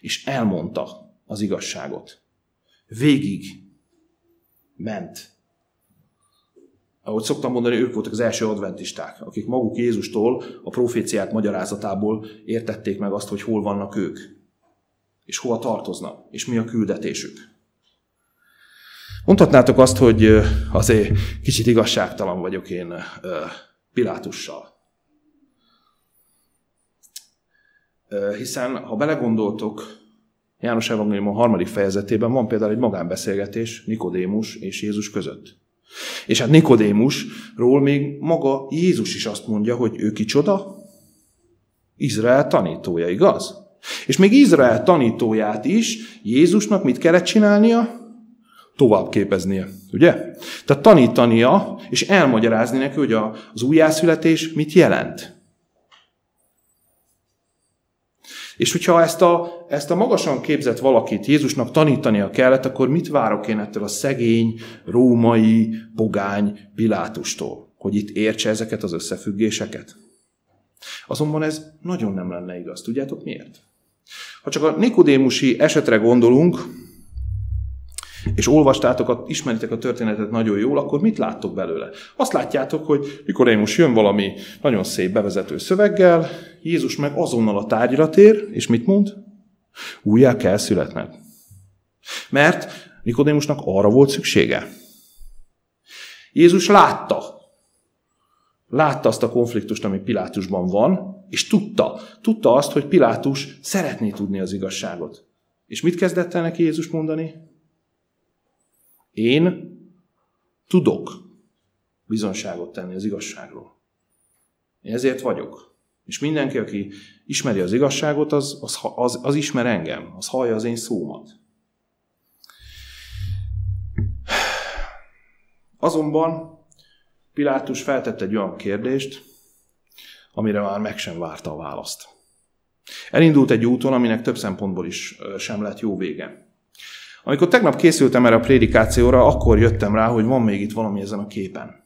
és elmondta az igazságot. Végig ment. Ahogy szoktam mondani, ők voltak az első adventisták, akik maguk Jézustól, a proféciák magyarázatából értették meg azt, hogy hol vannak ők, és hova tartoznak, és mi a küldetésük. Mondhatnátok azt, hogy azért kicsit igazságtalan vagyok én Pilátussal. Hiszen, ha belegondoltok, János Evangélium a harmadik fejezetében van például egy magánbeszélgetés Nikodémus és Jézus között. És hát Nikodémusról még maga Jézus is azt mondja, hogy ő kicsoda? Izrael tanítója, igaz? És még Izrael tanítóját is Jézusnak mit kellett csinálnia? Tovább képeznie. Ugye? Tehát tanítania és elmagyarázni neki, hogy az újjászületés mit jelent. És hogyha ezt a, ezt a magasan képzett valakit Jézusnak tanítania kellett, akkor mit várok én ettől a szegény, római, pogány Pilátustól? Hogy itt értse ezeket az összefüggéseket? Azonban ez nagyon nem lenne igaz. Tudjátok miért? Ha csak a Nikodémusi esetre gondolunk, és olvastátok, ismeritek a történetet nagyon jól, akkor mit láttok belőle? Azt látjátok, hogy most jön valami nagyon szép bevezető szöveggel, Jézus meg azonnal a tárgyra tér, és mit mond? Újjá kell születned. Mert Nikodémusnak arra volt szüksége. Jézus látta, látta azt a konfliktust, ami Pilátusban van, és tudta, tudta azt, hogy Pilátus szeretné tudni az igazságot. És mit kezdett el neki Jézus mondani? Én tudok bizonságot tenni az igazságról. Én ezért vagyok. És mindenki, aki ismeri az igazságot, az, az, az, az ismer engem, az hallja az én szómat. Azonban Pilátus feltett egy olyan kérdést, amire már meg sem várta a választ. Elindult egy úton, aminek több szempontból is sem lett jó vége. Amikor tegnap készültem erre a prédikációra, akkor jöttem rá, hogy van még itt valami ezen a képen.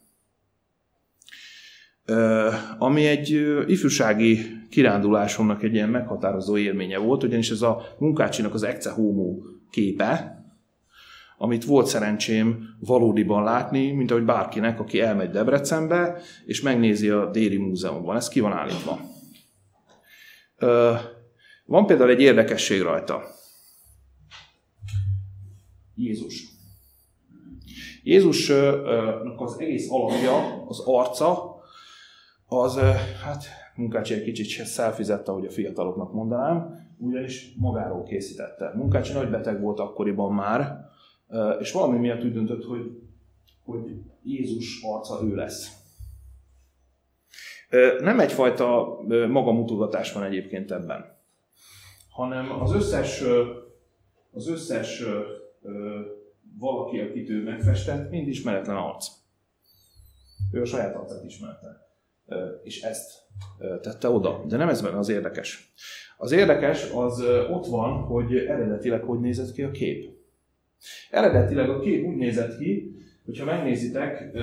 Ami egy ifjúsági kirándulásomnak egy ilyen meghatározó élménye volt, ugyanis ez a munkácsinak az Ecce Homo képe, amit volt szerencsém valódiban látni, mint ahogy bárkinek, aki elmegy Debrecenbe, és megnézi a Déri Múzeumban. Ez ki van állítva. Van például egy érdekesség rajta. Jézus. Jézusnak az egész alapja, az arca, az, hát Munkácsi egy kicsit szelfizett, ahogy a fiataloknak mondanám, ugyanis magáról készítette. Munkácsi nagy beteg volt akkoriban már, és valami miatt úgy döntött, hogy, hogy Jézus arca ő lesz. Nem egyfajta magamutogatás van egyébként ebben, hanem az összes, az összes valaki, akit ő megfestett, mind ismeretlen arc. Ő a saját arcát ismerte. És ezt tette oda. De nem ez benne az érdekes. Az érdekes az ott van, hogy eredetileg hogy nézett ki a kép. Eredetileg a kép úgy nézett ki, hogyha megnézitek,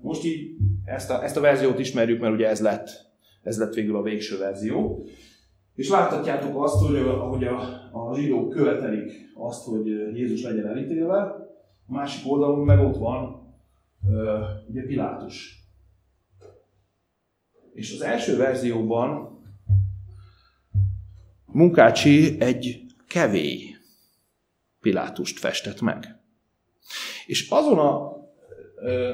most így ezt a, ezt a verziót ismerjük, mert ugye ez lett, ez lett végül a végső verzió. És láthatjátok azt, hogy ahogy a, a zsidók követelik azt, hogy Jézus legyen elítélve, a másik oldalon meg ott van ugye Pilátus. És az első verzióban Munkácsi egy kevély Pilátust festett meg. És azon a,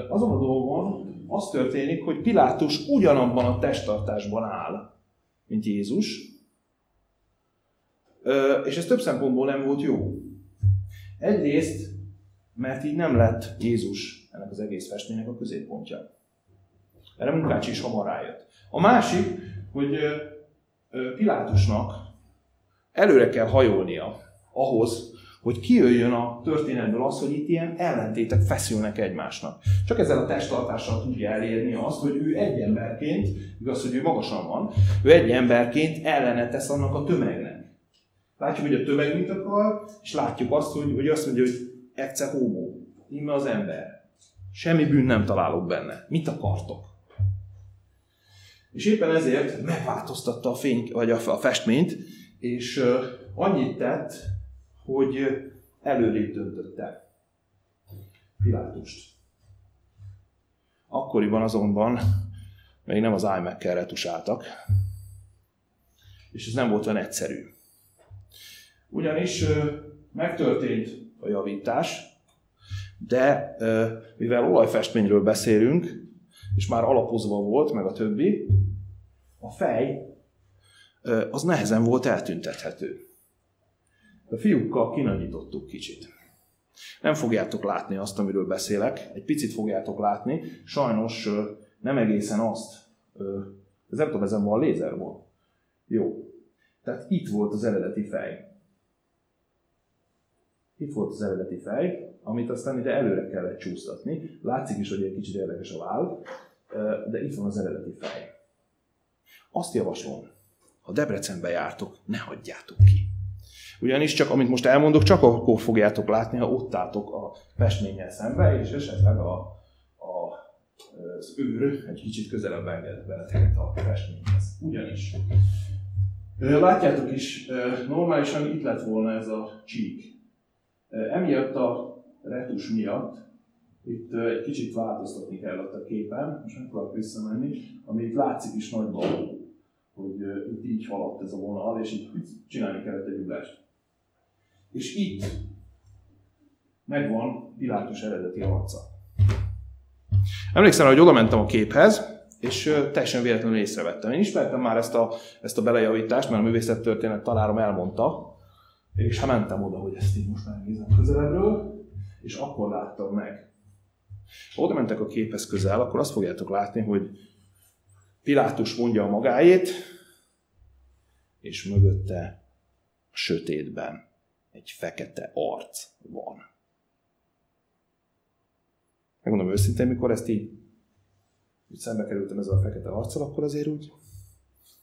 azon a dolgon az történik, hogy Pilátus ugyanabban a testtartásban áll, mint Jézus, és ez több szempontból nem volt jó. Egyrészt, mert így nem lett Jézus ennek az egész festménynek a középpontja. Erre Munkács is hamar rájött. A másik, hogy Pilátusnak előre kell hajolnia ahhoz, hogy kijöjjön a történetből az, hogy itt ilyen ellentétek feszülnek egymásnak. Csak ezzel a testtartással tudja elérni azt, hogy ő egy emberként, igaz, hogy ő magasan van, ő egy emberként ellene tesz annak a tömegnek. Látjuk, hogy a tömeg mit akar, és látjuk azt, hogy, hogy azt mondja, hogy egyszer homo, íme az ember. Semmi bűn nem találok benne. Mit akartok? És éppen ezért megváltoztatta a fény, vagy a, a festményt, és uh, annyit tett, hogy előrébb döntötte Pilátust. Akkoriban azonban még nem az iMac-kel retusáltak, és ez nem volt olyan egyszerű. Ugyanis megtörtént a javítás, de mivel olajfestményről beszélünk, és már alapozva volt, meg a többi, a fej az nehezen volt eltüntethető. A fiúkkal kinagyítottuk kicsit. Nem fogjátok látni azt, amiről beszélek, egy picit fogjátok látni, sajnos nem egészen azt. Ez nem tudom, ezen van a lézer volt. Jó. Tehát itt volt az eredeti fej. Itt volt az eredeti fej, amit aztán ide előre kellett csúsztatni. Látszik is, hogy egy kicsit érdekes a váll, de itt van az eredeti fej. Azt javaslom, ha Debrecenbe jártok, ne hagyjátok ki. Ugyanis csak, amit most elmondok, csak akkor fogjátok látni, ha ott álltok a festménnyel szembe, és esetleg a, a, az őr egy kicsit közelebb enged beleteket a festményhez. Ugyanis Látjátok is, normálisan itt lett volna ez a csík. Emiatt a retus miatt itt egy kicsit változtatni kellett a képen, most nem tudok visszamenni, ami itt látszik is nagyban, hogy itt így haladt ez a vonal, és itt csinálni kellett egy ugrást. És itt megvan Pilátus eredeti arca. Emlékszem, hogy oda mentem a képhez, és teljesen véletlenül észrevettem. Én ismertem már ezt a, ezt a belejavítást, mert a művészettörténet tanárom elmondta, és ha mentem oda, hogy ezt így most megnézem közelebbről, és akkor láttam meg. Ha oda mentek a képhez közel, akkor azt fogjátok látni, hogy Pilátus mondja a magáét, és mögötte a sötétben egy fekete arc van. Megmondom őszintén, mikor ezt így, így szembe kerültem ezzel a fekete arccal, akkor azért úgy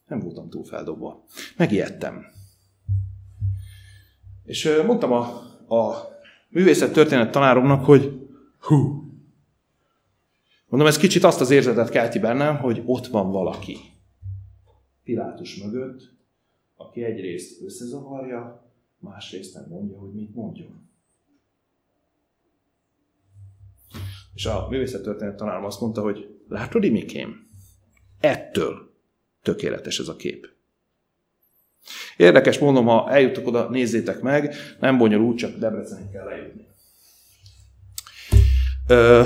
nem voltam túl feldobva. Megijedtem. És mondtam a, a művészet történet tanáromnak, hogy hú, mondom, ez kicsit azt az érzetet kelti bennem, hogy ott van valaki. Pilátus mögött, aki egyrészt összezavarja, másrészt nem mondja, hogy mit mondjon. És a művészettörténet tanárom azt mondta, hogy látod, Imikém, ettől tökéletes ez a kép. Érdekes, mondom, ha eljutok oda, nézzétek meg, nem bonyolult, csak Debrecenig kell lejutni. Ö,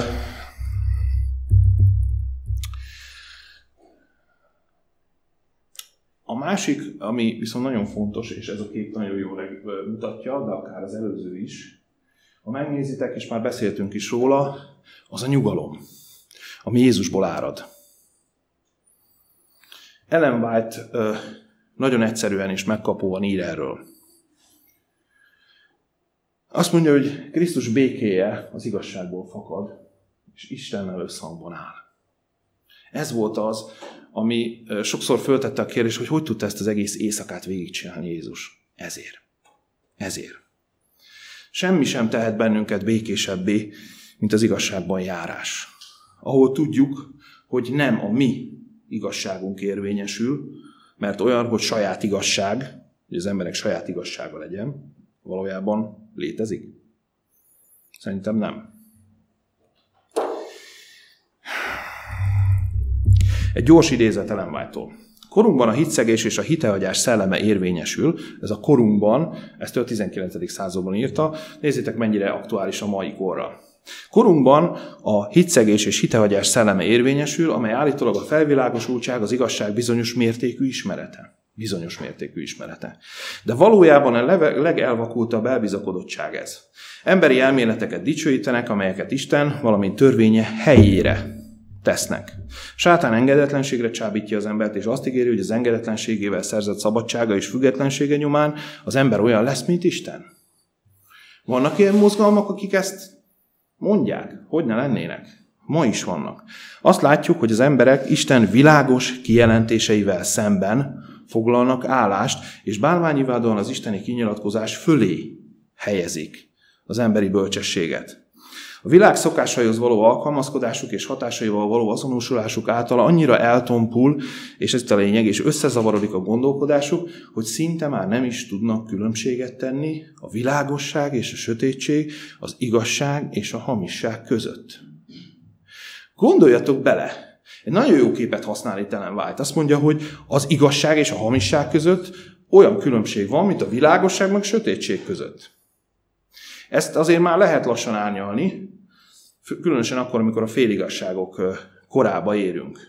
A másik, ami viszont nagyon fontos, és ez a kép nagyon jól mutatja, de akár az előző is, Ha megnézitek, és már beszéltünk is róla, az a nyugalom, ami Jézusból árad. Ellen White nagyon egyszerűen és megkapóan ír erről. Azt mondja, hogy Krisztus békéje az igazságból fakad, és Istennel összhangban áll. Ez volt az, ami sokszor föltette a kérdés, hogy hogy tudta ezt az egész éjszakát végigcsinálni Jézus. Ezért. Ezért. Semmi sem tehet bennünket békésebbé, mint az igazságban járás. Ahol tudjuk, hogy nem a mi igazságunk érvényesül, mert olyan, hogy saját igazság, hogy az emberek saját igazsága legyen, valójában létezik? Szerintem nem. Egy gyors idézet Ellen. Korunkban a hitszegés és a hitehagyás szelleme érvényesül, ez a korunkban, ezt a 19. században írta, nézzétek mennyire aktuális a mai korra. Korunkban a hitszegés és hitehagyás szelleme érvényesül, amely állítólag a felvilágosultság, az igazság bizonyos mértékű ismerete. Bizonyos mértékű ismerete. De valójában a legelvakultabb elbizakodottság ez. Emberi elméleteket dicsőítenek, amelyeket Isten, valamint törvénye helyére tesznek. Sátán engedetlenségre csábítja az embert, és azt ígéri, hogy az engedetlenségével szerzett szabadsága és függetlensége nyomán az ember olyan lesz, mint Isten. Vannak ilyen mozgalmak, akik ezt mondják, hogy ne lennének. Ma is vannak. Azt látjuk, hogy az emberek Isten világos kijelentéseivel szemben foglalnak állást, és bálványivádóan az isteni kinyilatkozás fölé helyezik az emberi bölcsességet. A világ szokásaihoz való alkalmazkodásuk és hatásaival való azonosulásuk által annyira eltompul, és ez a lényeg, és összezavarodik a gondolkodásuk, hogy szinte már nem is tudnak különbséget tenni a világosság és a sötétség, az igazság és a hamisság között. Gondoljatok bele, egy nagyon jó képet használ itt Ellen White. Azt mondja, hogy az igazság és a hamisság között olyan különbség van, mint a világosság meg a sötétség között. Ezt azért már lehet lassan árnyalni, különösen akkor, amikor a féligasságok korába érünk.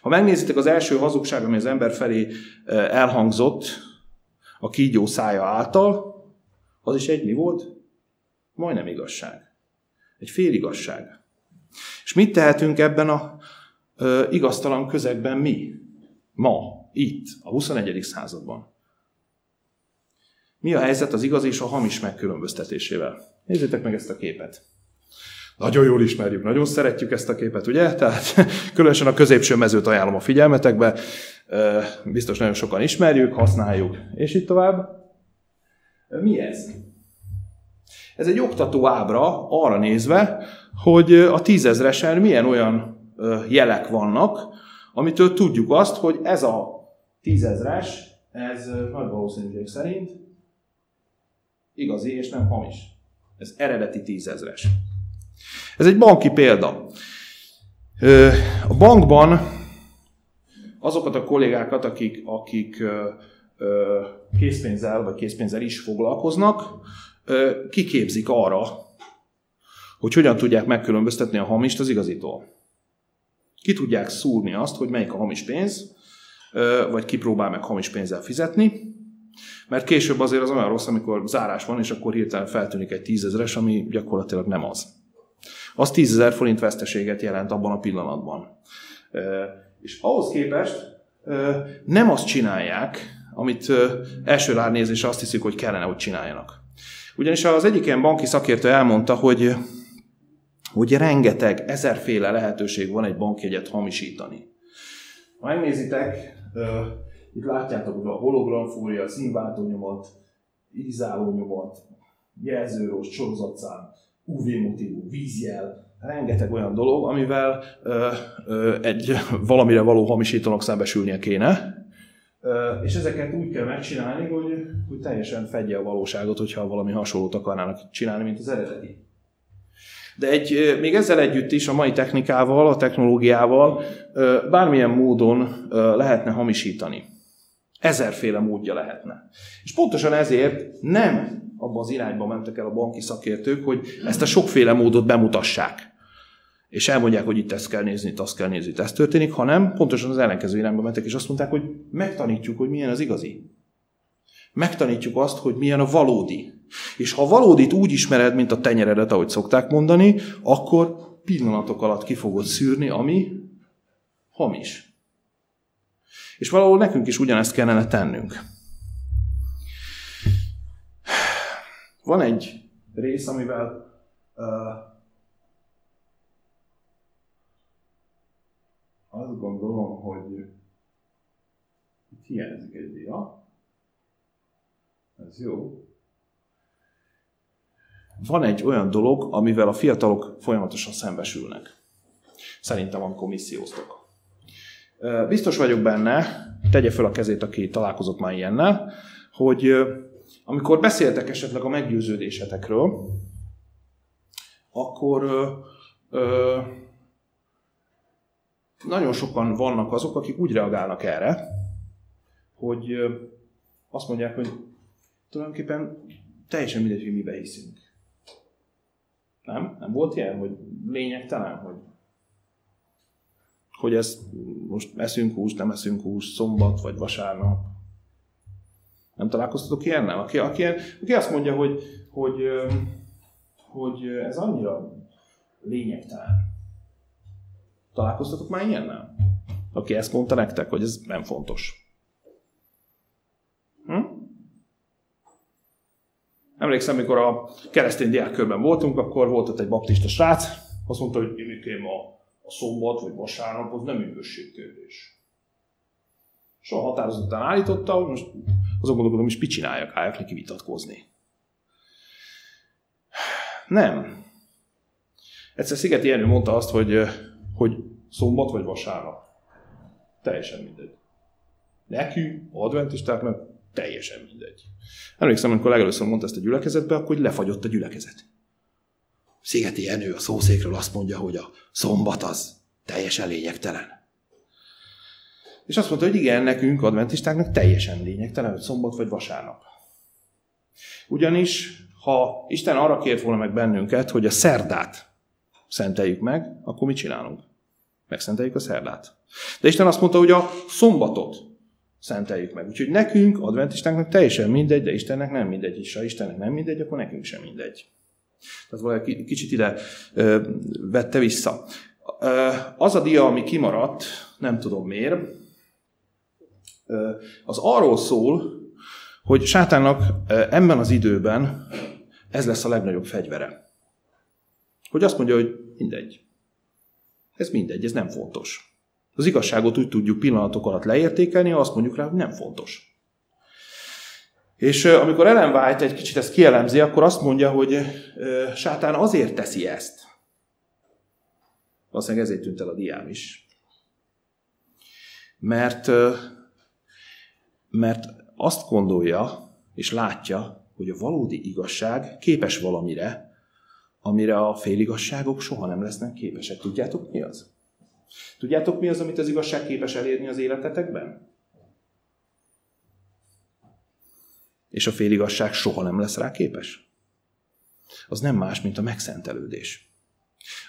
Ha megnézitek az első hazugság, ami az ember felé elhangzott a kígyó szája által, az is egy mi volt? Majdnem igazság. Egy féligasság. És mit tehetünk ebben a ö, igaztalan közegben mi? Ma, itt, a 21. században. Mi a helyzet az igaz és a hamis megkülönböztetésével? Nézzétek meg ezt a képet. Nagyon jól ismerjük, nagyon szeretjük ezt a képet, ugye? Tehát *laughs* különösen a középső mezőt ajánlom a figyelmetekbe. Biztos nagyon sokan ismerjük, használjuk, és itt tovább. Mi ez? Ez egy oktató ábra arra nézve, hogy a tízezresen milyen olyan jelek vannak, amitől tudjuk azt, hogy ez a tízezres, ez nagy valószínűség szerint igazi és nem hamis. Ez eredeti tízezres. Ez egy banki példa. A bankban azokat a kollégákat, akik, akik készpénzzel vagy készpénzzel is foglalkoznak, kiképzik arra, hogy hogyan tudják megkülönböztetni a hamist az igazitól. Ki tudják szúrni azt, hogy melyik a hamis pénz, vagy ki próbál meg hamis pénzzel fizetni, mert később azért az olyan rossz, amikor zárás van, és akkor hirtelen feltűnik egy tízezeres, ami gyakorlatilag nem az. Az tízezer forint veszteséget jelent abban a pillanatban. És ahhoz képest nem azt csinálják, amit első ránézésre azt hiszik, hogy kellene, hogy csináljanak. Ugyanis az egyik ilyen banki szakértő elmondta, hogy, hogy rengeteg, ezerféle lehetőség van egy bankjegyet hamisítani. Ha megnézitek, itt látjátok a hologramfória, színváltó nyomat, ízáló nyomat, jelzőrós, sorozatszám, UV motivú, vízjel, rengeteg olyan dolog, amivel ö, ö, egy valamire való hamisítónak szembesülnie kéne. Ö, és ezeket úgy kell megcsinálni, hogy, hogy teljesen fedje a valóságot, hogyha valami hasonlót akarnának csinálni, mint az eredeti. De egy, még ezzel együtt is a mai technikával, a technológiával bármilyen módon lehetne hamisítani. Ezerféle módja lehetne. És pontosan ezért nem abba az irányba mentek el a banki szakértők, hogy ezt a sokféle módot bemutassák. És elmondják, hogy itt ezt kell nézni, itt azt kell nézni, itt ez történik, hanem pontosan az ellenkező irányba mentek, és azt mondták, hogy megtanítjuk, hogy milyen az igazi. Megtanítjuk azt, hogy milyen a valódi. És ha valódit úgy ismered, mint a tenyeredet, ahogy szokták mondani, akkor pillanatok alatt ki fogod szűrni, ami hamis. És valahol nekünk is ugyanezt kellene tennünk. Van egy rész, amivel uh, azt gondolom, hogy itt hiányzik egy dia. Ez jó. Van egy olyan dolog, amivel a fiatalok folyamatosan szembesülnek. Szerintem, amikor misszióztok. Biztos vagyok benne, tegye fel a kezét, aki találkozott már ilyennel, hogy amikor beszéltek esetleg a meggyőződésetekről, akkor ö, ö, nagyon sokan vannak azok, akik úgy reagálnak erre, hogy ö, azt mondják, hogy tulajdonképpen teljesen mindegy, hogy mibe hiszünk. Nem? Nem volt ilyen, hogy lényegtelen, hogy hogy ezt most eszünk húst, nem eszünk húst, szombat vagy vasárnap. Nem találkoztatok ilyennel? Aki, aki, aki azt mondja, hogy, hogy, hogy ez annyira lényegtelen. Találkoztatok már ilyennel? Aki ezt mondta nektek, hogy ez nem fontos. Hm? Emlékszem, mikor a keresztény diákkörben voltunk, akkor volt ott egy baptista srác, azt mondta, hogy én a, a szombat vagy vasárnap az nem üdvösségkérdés. Soha határozottan állította, hogy most azon gondolkodom, is mit csináljak, álljak neki vitatkozni. Nem. Egyszer Szigeti Jenő mondta azt, hogy, hogy szombat vagy vasárnap. Teljesen mindegy. Nekünk, adventistáknak teljesen mindegy. Emlékszem, amikor legelőször mondta ezt a gyülekezetbe, akkor lefagyott a gyülekezet. Szigeti Jenő a szószékről azt mondja, hogy a szombat az teljesen lényegtelen. És azt mondta, hogy igen, nekünk, adventistáknak teljesen lényegtelen, hogy szombat vagy vasárnap. Ugyanis, ha Isten arra kért volna meg bennünket, hogy a szerdát szenteljük meg, akkor mit csinálunk? Megszenteljük a szerdát. De Isten azt mondta, hogy a szombatot szenteljük meg. Úgyhogy nekünk, adventistáknak teljesen mindegy, de Istennek nem mindegy. És ha Istennek nem mindegy, akkor nekünk sem mindegy. Tehát valaki kicsit ide vette vissza. Az a dia, ami kimaradt, nem tudom miért, az arról szól, hogy sátánnak ebben az időben ez lesz a legnagyobb fegyvere. Hogy azt mondja, hogy mindegy. Ez mindegy, ez nem fontos. Az igazságot úgy tudjuk pillanatok alatt leértékelni, ha azt mondjuk rá, hogy nem fontos. És amikor Ellen White egy kicsit ezt kielemzi, akkor azt mondja, hogy sátán azért teszi ezt. Valószínűleg ezért tűnt el a diám is. Mert mert azt gondolja és látja, hogy a valódi igazság képes valamire, amire a féligasságok soha nem lesznek képesek. Tudjátok mi az? Tudjátok mi az, amit az igazság képes elérni az életetekben? És a féligasság soha nem lesz rá képes? Az nem más, mint a megszentelődés.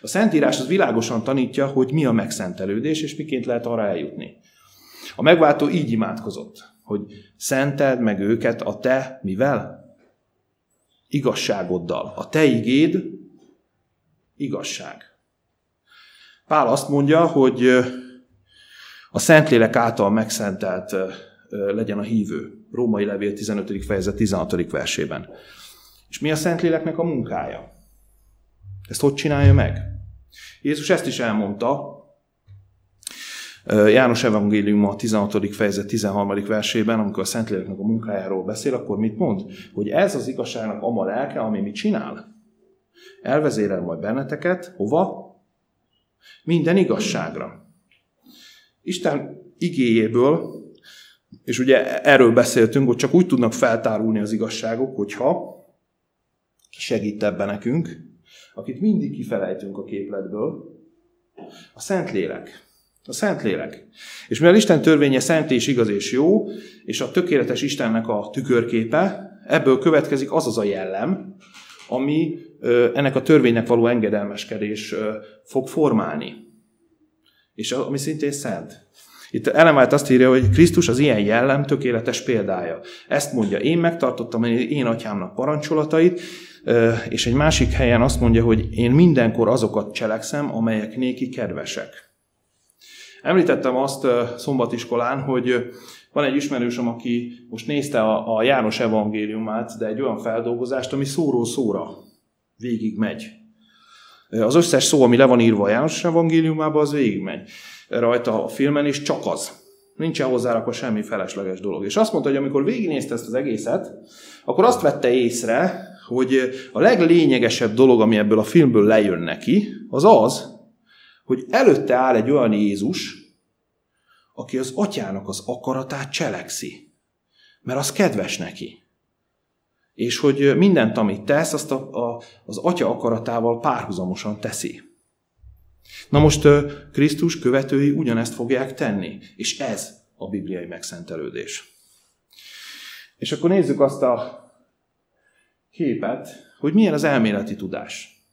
A Szentírás az világosan tanítja, hogy mi a megszentelődés, és miként lehet arra eljutni. A megváltó így imádkozott hogy szented meg őket a te, mivel? Igazságoddal. A te igéd igazság. Pál azt mondja, hogy a Szentlélek által megszentelt legyen a hívő. Római levél 15. fejezet 16. versében. És mi a Szentléleknek a munkája? Ezt hogy csinálja meg? Jézus ezt is elmondta, János Evangélium a 16. fejezet 13. versében, amikor a Szentléleknek a munkájáról beszél, akkor mit mond? Hogy ez az igazságnak ama lelke, ami mit csinál? Elvezérel majd benneteket, hova? Minden igazságra. Isten igéjéből, és ugye erről beszéltünk, hogy csak úgy tudnak feltárulni az igazságok, hogyha segít ebben nekünk, akit mindig kifelejtünk a képletből, a Szentlélek. A Szentlélek. És mivel Isten törvénye szent és igaz és jó, és a tökéletes Istennek a tükörképe, ebből következik az az a jellem, ami ennek a törvénynek való engedelmeskedés fog formálni. És ami szintén szent. Itt Ellen azt írja, hogy Krisztus az ilyen jellem tökéletes példája. Ezt mondja, én megtartottam én atyámnak parancsolatait, és egy másik helyen azt mondja, hogy én mindenkor azokat cselekszem, amelyek néki kedvesek. Említettem azt szombatiskolán, hogy van egy ismerősöm, aki most nézte a János evangéliumát, de egy olyan feldolgozást, ami szóról szóra végig megy. Az összes szó, ami le van írva a János evangéliumában, az végig megy rajta a filmen, és csak az. Nincsen hozzárakva semmi felesleges dolog. És azt mondta, hogy amikor végignézte ezt az egészet, akkor azt vette észre, hogy a leglényegesebb dolog, ami ebből a filmből lejön neki, az az, hogy előtte áll egy olyan Jézus, aki az atyának az akaratát cselekszi. Mert az kedves neki. És hogy mindent, amit tesz, azt a, a, az atya akaratával párhuzamosan teszi. Na most Krisztus követői ugyanezt fogják tenni, és ez a bibliai megszentelődés. És akkor nézzük azt a képet, hogy milyen az elméleti tudás.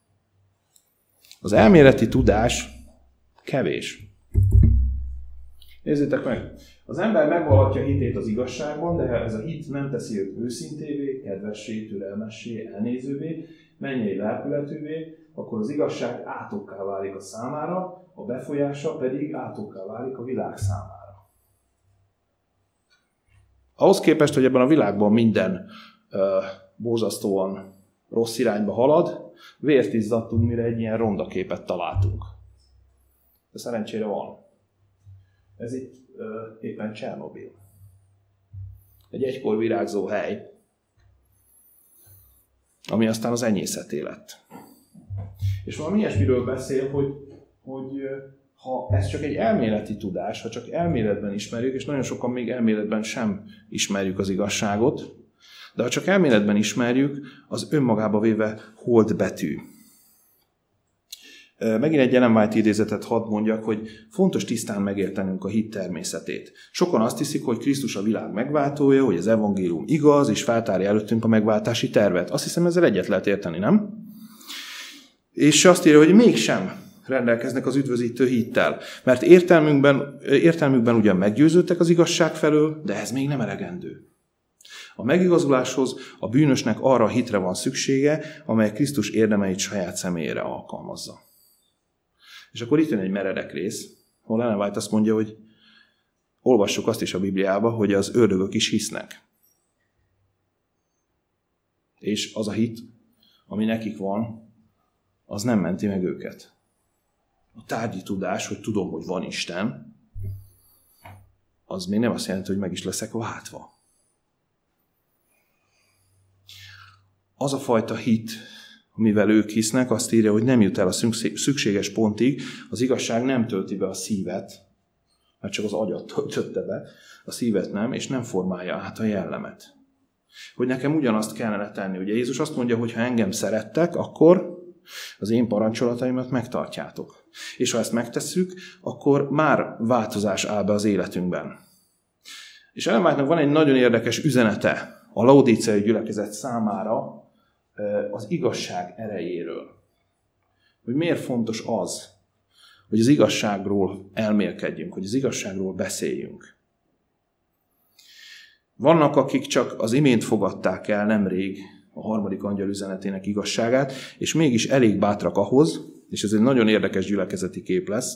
Az elméleti tudás kevés. Nézzétek meg! Az ember megvalhatja hitét az igazságban, de ez a hit nem teszi őt őszintévé, kedvessé, türelmessé, elnézővé, mennyei lelkületűvé, akkor az igazság átokká válik a számára, a befolyása pedig átokká válik a világ számára. Ahhoz képest, hogy ebben a világban minden uh, borzasztóan rossz irányba halad, vért izzadtunk, mire egy ilyen ronda képet találtunk. De szerencsére van. Ez itt uh, éppen Csernobil. Egy egykor virágzó hely, ami aztán az enyészeté lett. És valami ilyesmiről beszél, hogy, hogy ha ez csak egy elméleti tudás, ha csak elméletben ismerjük, és nagyon sokan még elméletben sem ismerjük az igazságot, de ha csak elméletben ismerjük, az önmagába véve hold betű. Megint egy Ellen idézetet hadd mondjak, hogy fontos tisztán megértenünk a hit természetét. Sokan azt hiszik, hogy Krisztus a világ megváltója, hogy az evangélium igaz, és feltárja előttünk a megváltási tervet. Azt hiszem, ezzel egyet lehet érteni, nem? És azt írja, hogy mégsem rendelkeznek az üdvözítő hittel. Mert értelmükben, értelmükben ugyan meggyőződtek az igazság felől, de ez még nem elegendő. A megigazuláshoz a bűnösnek arra a hitre van szüksége, amely Krisztus érdemeit saját személyére alkalmazza. És akkor itt jön egy meredek rész, ahol Ellen White azt mondja, hogy olvassuk azt is a Bibliába, hogy az ördögök is hisznek. És az a hit, ami nekik van, az nem menti meg őket. A tárgyi tudás, hogy tudom, hogy van Isten, az még nem azt jelenti, hogy meg is leszek váltva. Az a fajta hit, amivel ők hisznek, azt írja, hogy nem jut el a szükséges pontig, az igazság nem tölti be a szívet, mert csak az agyat töltötte be, a szívet nem, és nem formálja át a jellemet. Hogy nekem ugyanazt kellene tenni. Ugye Jézus azt mondja, hogy ha engem szerettek, akkor az én parancsolataimat megtartjátok. És ha ezt megtesszük, akkor már változás áll be az életünkben. És Ellen van egy nagyon érdekes üzenete a laudíciai gyülekezet számára az igazság erejéről. Hogy miért fontos az, hogy az igazságról elmélkedjünk, hogy az igazságról beszéljünk. Vannak, akik csak az imént fogadták el nemrég a harmadik angyal üzenetének igazságát, és mégis elég bátrak ahhoz, és ez egy nagyon érdekes gyülekezeti kép lesz,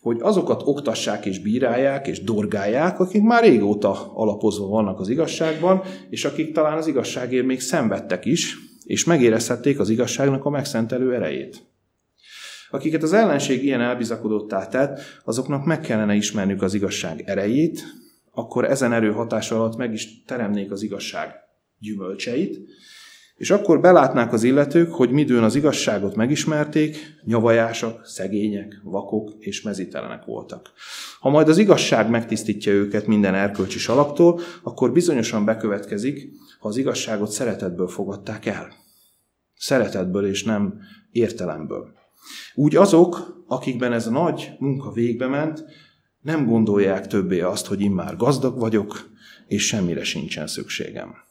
hogy azokat oktassák és bírálják és dorgálják, akik már régóta alapozva vannak az igazságban, és akik talán az igazságért még szenvedtek is, és megérezhették az igazságnak a megszentelő erejét. Akiket az ellenség ilyen elbizakodottá tett, azoknak meg kellene ismernünk az igazság erejét, akkor ezen erő hatása alatt meg is teremnék az igazság gyümölcseit, és akkor belátnák az illetők, hogy midőn az igazságot megismerték, nyavajásak, szegények, vakok és mezitelenek voltak. Ha majd az igazság megtisztítja őket minden erkölcsi salaptól, akkor bizonyosan bekövetkezik, ha az igazságot szeretetből fogadták el. Szeretetből és nem értelemből. Úgy azok, akikben ez a nagy munka végbe ment, nem gondolják többé azt, hogy immár gazdag vagyok, és semmire sincsen szükségem.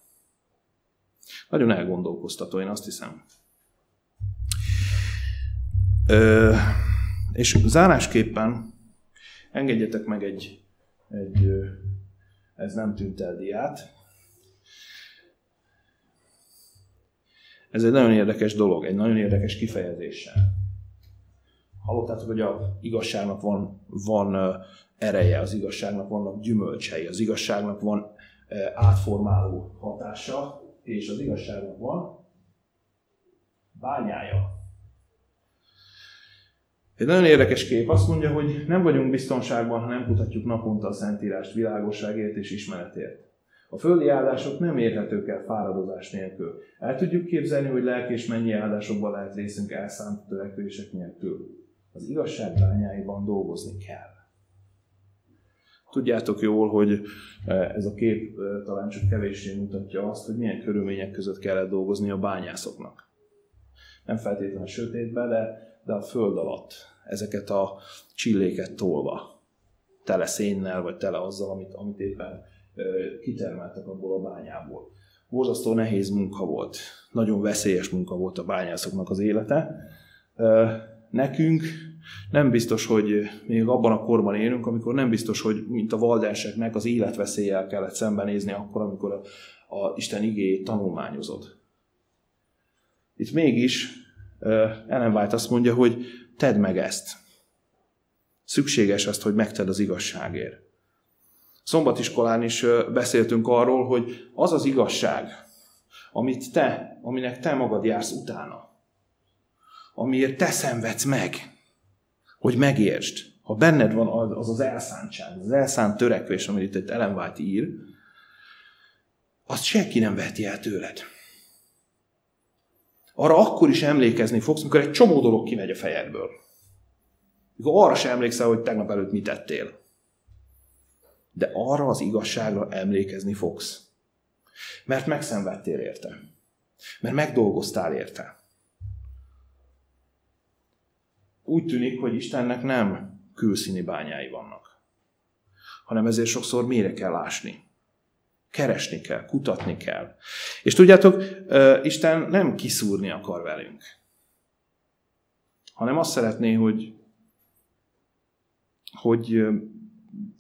Nagyon elgondolkoztató, én azt hiszem. Ö, és zárásképpen Engedjetek meg egy, egy ez nem tűnt el diát. Ez egy nagyon érdekes dolog, egy nagyon érdekes kifejezéssel. Hallottátok, hogy a igazságnak van, van ereje, az igazságnak vannak gyümölcsei, az igazságnak van átformáló hatása, és az igazságnak van bányája. Egy nagyon érdekes kép azt mondja, hogy nem vagyunk biztonságban, ha nem kutatjuk naponta a Szentírást világosságért és ismeretért. A földi áldások nem érhetők el fáradozás nélkül. El tudjuk képzelni, hogy lelki és mennyi áldásokban lehet részünk elszánt törekvések nélkül. Az igazság bányáiban dolgozni kell. Tudjátok jól, hogy e, ez a kép e, talán csak kevéssé mutatja azt, hogy milyen körülmények között kellett dolgozni a bányászoknak. Nem feltétlenül sötétben, de, de a föld alatt ezeket a csilléket tolva, tele szénnel, vagy tele azzal, amit, amit éppen e, kitermeltek abból a bányából. Borzasztó nehéz munka volt, nagyon veszélyes munka volt a bányászoknak az élete. Nekünk nem biztos, hogy még abban a korban élünk, amikor nem biztos, hogy mint a valdenseknek az életveszéllyel kellett szembenézni akkor, amikor a, a Isten igéjét tanulmányozod. Itt mégis Ellen White azt mondja, hogy tedd meg ezt. Szükséges ezt, hogy megted az igazságért. Szombatiskolán is beszéltünk arról, hogy az az igazság, amit te, aminek te magad jársz utána, amiért te szenvedsz meg, hogy megértsd. Ha benned van az az elszántság, az elszánt törekvés, amit itt Ellen White ír, azt senki nem veheti el tőled. Arra akkor is emlékezni fogsz, amikor egy csomó dolog kimegy a fejedből. Mikor arra sem emlékszel, hogy tegnap előtt mit tettél. De arra az igazságra emlékezni fogsz. Mert megszenvedtél érte. Mert megdolgoztál érte. Úgy tűnik, hogy Istennek nem külszíni bányái vannak, hanem ezért sokszor mire kell ásni. Keresni kell, kutatni kell. És tudjátok, Isten nem kiszúrni akar velünk, hanem azt szeretné, hogy, hogy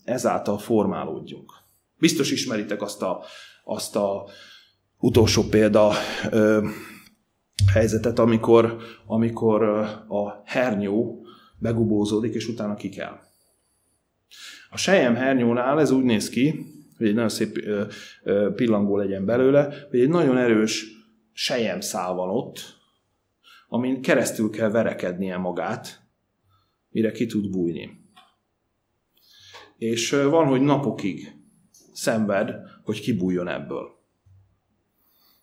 ezáltal formálódjunk. Biztos ismeritek azt a, azt a utolsó példa, helyzetet, amikor, amikor a hernyó begubózódik, és utána ki kell. A sejem hernyónál ez úgy néz ki, hogy egy nagyon szép pillangó legyen belőle, hogy egy nagyon erős sejem szál van ott, amin keresztül kell verekednie magát, mire ki tud bújni. És van, hogy napokig szenved, hogy kibújjon ebből.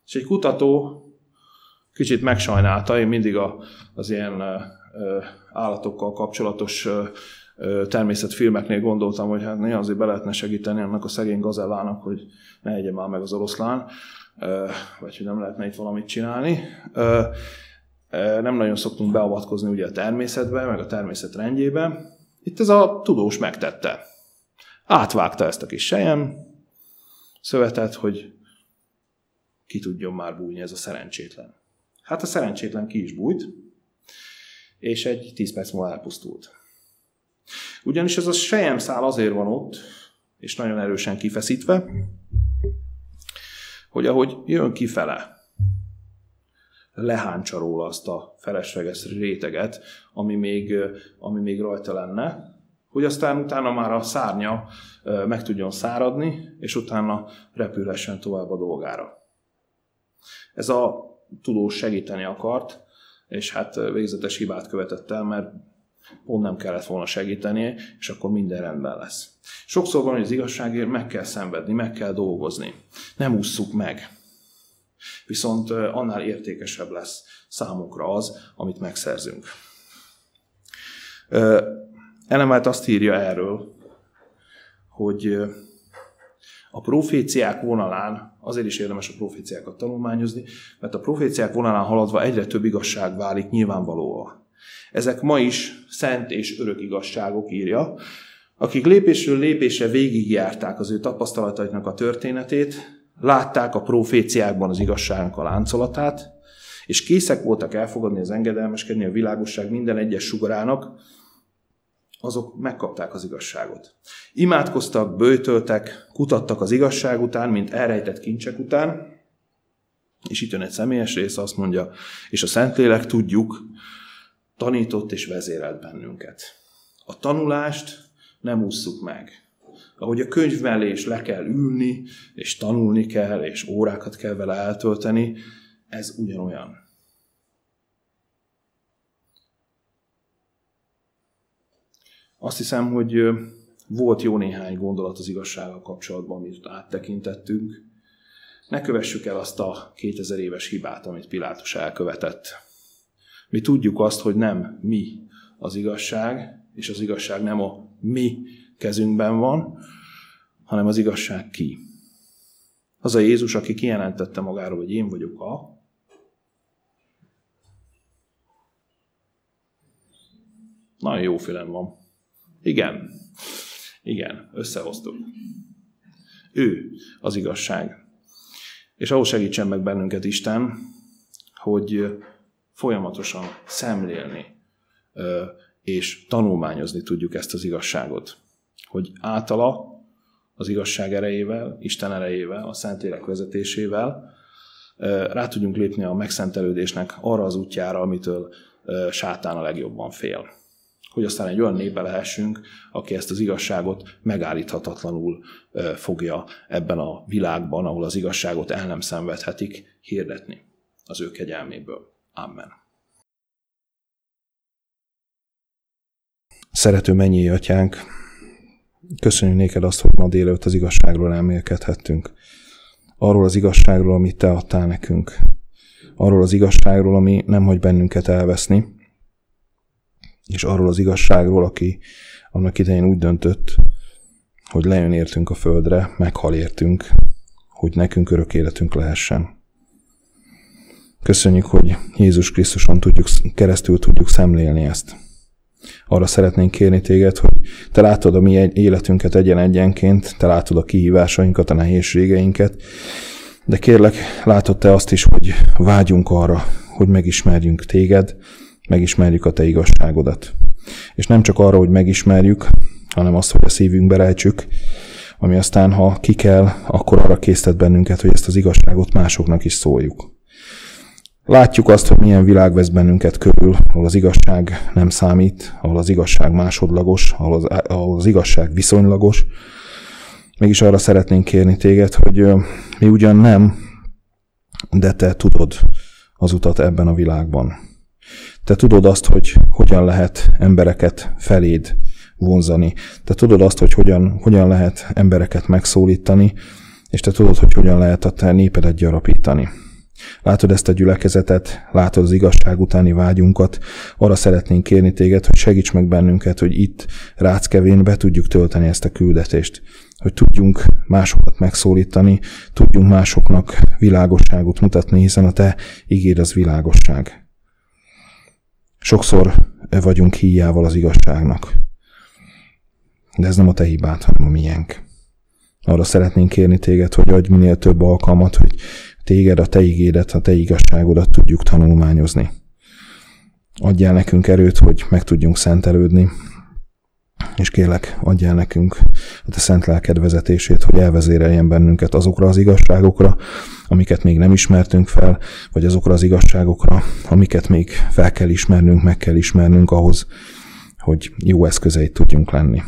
És egy kutató kicsit megsajnálta, én mindig a, az ilyen állatokkal kapcsolatos természetfilmeknél gondoltam, hogy hát azért be lehetne segíteni annak a szegény gazellának, hogy ne egye már meg az oroszlán, vagy hogy nem lehetne itt valamit csinálni. Nem nagyon szoktunk beavatkozni ugye a természetbe, meg a természet rendjébe. Itt ez a tudós megtette. Átvágta ezt a kis sejem, szövetet, hogy ki tudjon már bújni ez a szerencsétlen. Hát a szerencsétlen ki is bújt, és egy 10 perc múlva elpusztult. Ugyanis ez a sejemszál azért van ott, és nagyon erősen kifeszítve, hogy ahogy jön kifele, leháncsa róla azt a felesleges réteget, ami még, ami még rajta lenne, hogy aztán utána már a szárnya meg tudjon száradni, és utána repülhessen tovább a dolgára. Ez a tudós segíteni akart, és hát végzetes hibát követett el, mert pont nem kellett volna segítenie, és akkor minden rendben lesz. Sokszor van, hogy az igazságért meg kell szenvedni, meg kell dolgozni. Nem ússzuk meg. Viszont annál értékesebb lesz számunkra az, amit megszerzünk. Elemelt azt írja erről, hogy a proféciák vonalán, azért is érdemes a proféciákat tanulmányozni, mert a proféciák vonalán haladva egyre több igazság válik nyilvánvalóan. Ezek ma is szent és örök igazságok írja, akik lépésről lépésre végigjárták az ő tapasztalataiknak a történetét, látták a proféciákban az igazságnak a láncolatát, és készek voltak elfogadni az engedelmeskedni a világosság minden egyes sugarának, azok megkapták az igazságot. Imádkoztak, bőtöltek, kutattak az igazság után, mint elrejtett kincsek után, és itt jön egy személyes rész, azt mondja, és a Szentlélek tudjuk, tanított és vezérelt bennünket. A tanulást nem ússzuk meg. Ahogy a könyv mellé is le kell ülni, és tanulni kell, és órákat kell vele eltölteni, ez ugyanolyan. Azt hiszem, hogy volt jó néhány gondolat az igazsággal kapcsolatban, amit áttekintettünk. Ne kövessük el azt a 2000 éves hibát, amit Pilátus elkövetett. Mi tudjuk azt, hogy nem mi az igazság, és az igazság nem a mi kezünkben van, hanem az igazság ki. Az a Jézus, aki kijelentette magáról, hogy én vagyok a, Nagyon jó fülem van. Igen. Igen, összehoztuk. Ő az igazság. És ahhoz segítsen meg bennünket Isten, hogy folyamatosan szemlélni és tanulmányozni tudjuk ezt az igazságot. Hogy általa az igazság erejével, Isten erejével, a Szentlélek vezetésével rá tudjunk lépni a megszentelődésnek arra az útjára, amitől sátán a legjobban fél hogy aztán egy olyan népe lehessünk, aki ezt az igazságot megállíthatatlanul fogja ebben a világban, ahol az igazságot el nem szenvedhetik, hirdetni az ő kegyelméből. Amen. Szerető mennyi atyánk, köszönjük néked azt, hogy ma délőtt az igazságról elmélkedhettünk. Arról az igazságról, amit te adtál nekünk. Arról az igazságról, ami nem hagy bennünket elveszni, és arról az igazságról, aki annak idején úgy döntött, hogy lejön értünk a földre, meghal értünk, hogy nekünk örök életünk lehessen. Köszönjük, hogy Jézus Krisztuson tudjuk, keresztül tudjuk szemlélni ezt. Arra szeretnénk kérni téged, hogy te látod a mi életünket egyen-egyenként, te látod a kihívásainkat, a nehézségeinket, de kérlek, látod te azt is, hogy vágyunk arra, hogy megismerjünk téged, megismerjük a Te igazságodat. És nem csak arra, hogy megismerjük, hanem azt, hogy a szívünkbe rejtsük, ami aztán, ha ki kell, akkor arra késztet bennünket, hogy ezt az igazságot másoknak is szóljuk. Látjuk azt, hogy milyen világ vesz bennünket körül, ahol az igazság nem számít, ahol az igazság másodlagos, ahol az, ahol az igazság viszonylagos. Mégis arra szeretnénk kérni téged, hogy mi ugyan nem, de te tudod az utat ebben a világban. Te tudod azt, hogy hogyan lehet embereket feléd vonzani. Te tudod azt, hogy hogyan, hogyan lehet embereket megszólítani, és te tudod, hogy hogyan lehet a te népedet gyarapítani. Látod ezt a gyülekezetet, látod az igazság utáni vágyunkat, arra szeretnénk kérni téged, hogy segíts meg bennünket, hogy itt Ráckevén be tudjuk tölteni ezt a küldetést, hogy tudjunk másokat megszólítani, tudjunk másoknak világosságot mutatni, hiszen a te ígéd az világosság. Sokszor vagyunk híjával az igazságnak. De ez nem a te hibád, hanem a miénk. Arra szeretnénk kérni téged, hogy adj minél több alkalmat, hogy téged, a te igédet, a te igazságodat tudjuk tanulmányozni. Adjál nekünk erőt, hogy meg tudjunk szentelődni, és kérlek, adjál nekünk a te szent lelked vezetését, hogy elvezéreljen bennünket azokra az igazságokra, amiket még nem ismertünk fel, vagy azokra az igazságokra, amiket még fel kell ismernünk, meg kell ismernünk ahhoz, hogy jó eszközeit tudjunk lenni.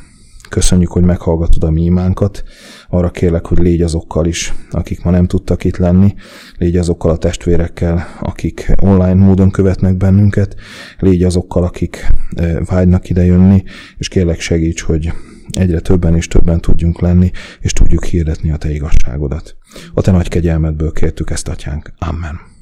Köszönjük, hogy meghallgatod a mi imánkat. Arra kérlek, hogy légy azokkal is, akik ma nem tudtak itt lenni. Légy azokkal a testvérekkel, akik online módon követnek bennünket. Légy azokkal, akik e, vágynak ide jönni, és kérlek segíts, hogy egyre többen és többen tudjunk lenni, és tudjuk hirdetni a Te igazságodat. A Te nagy kegyelmedből kértük ezt, Atyánk. Amen.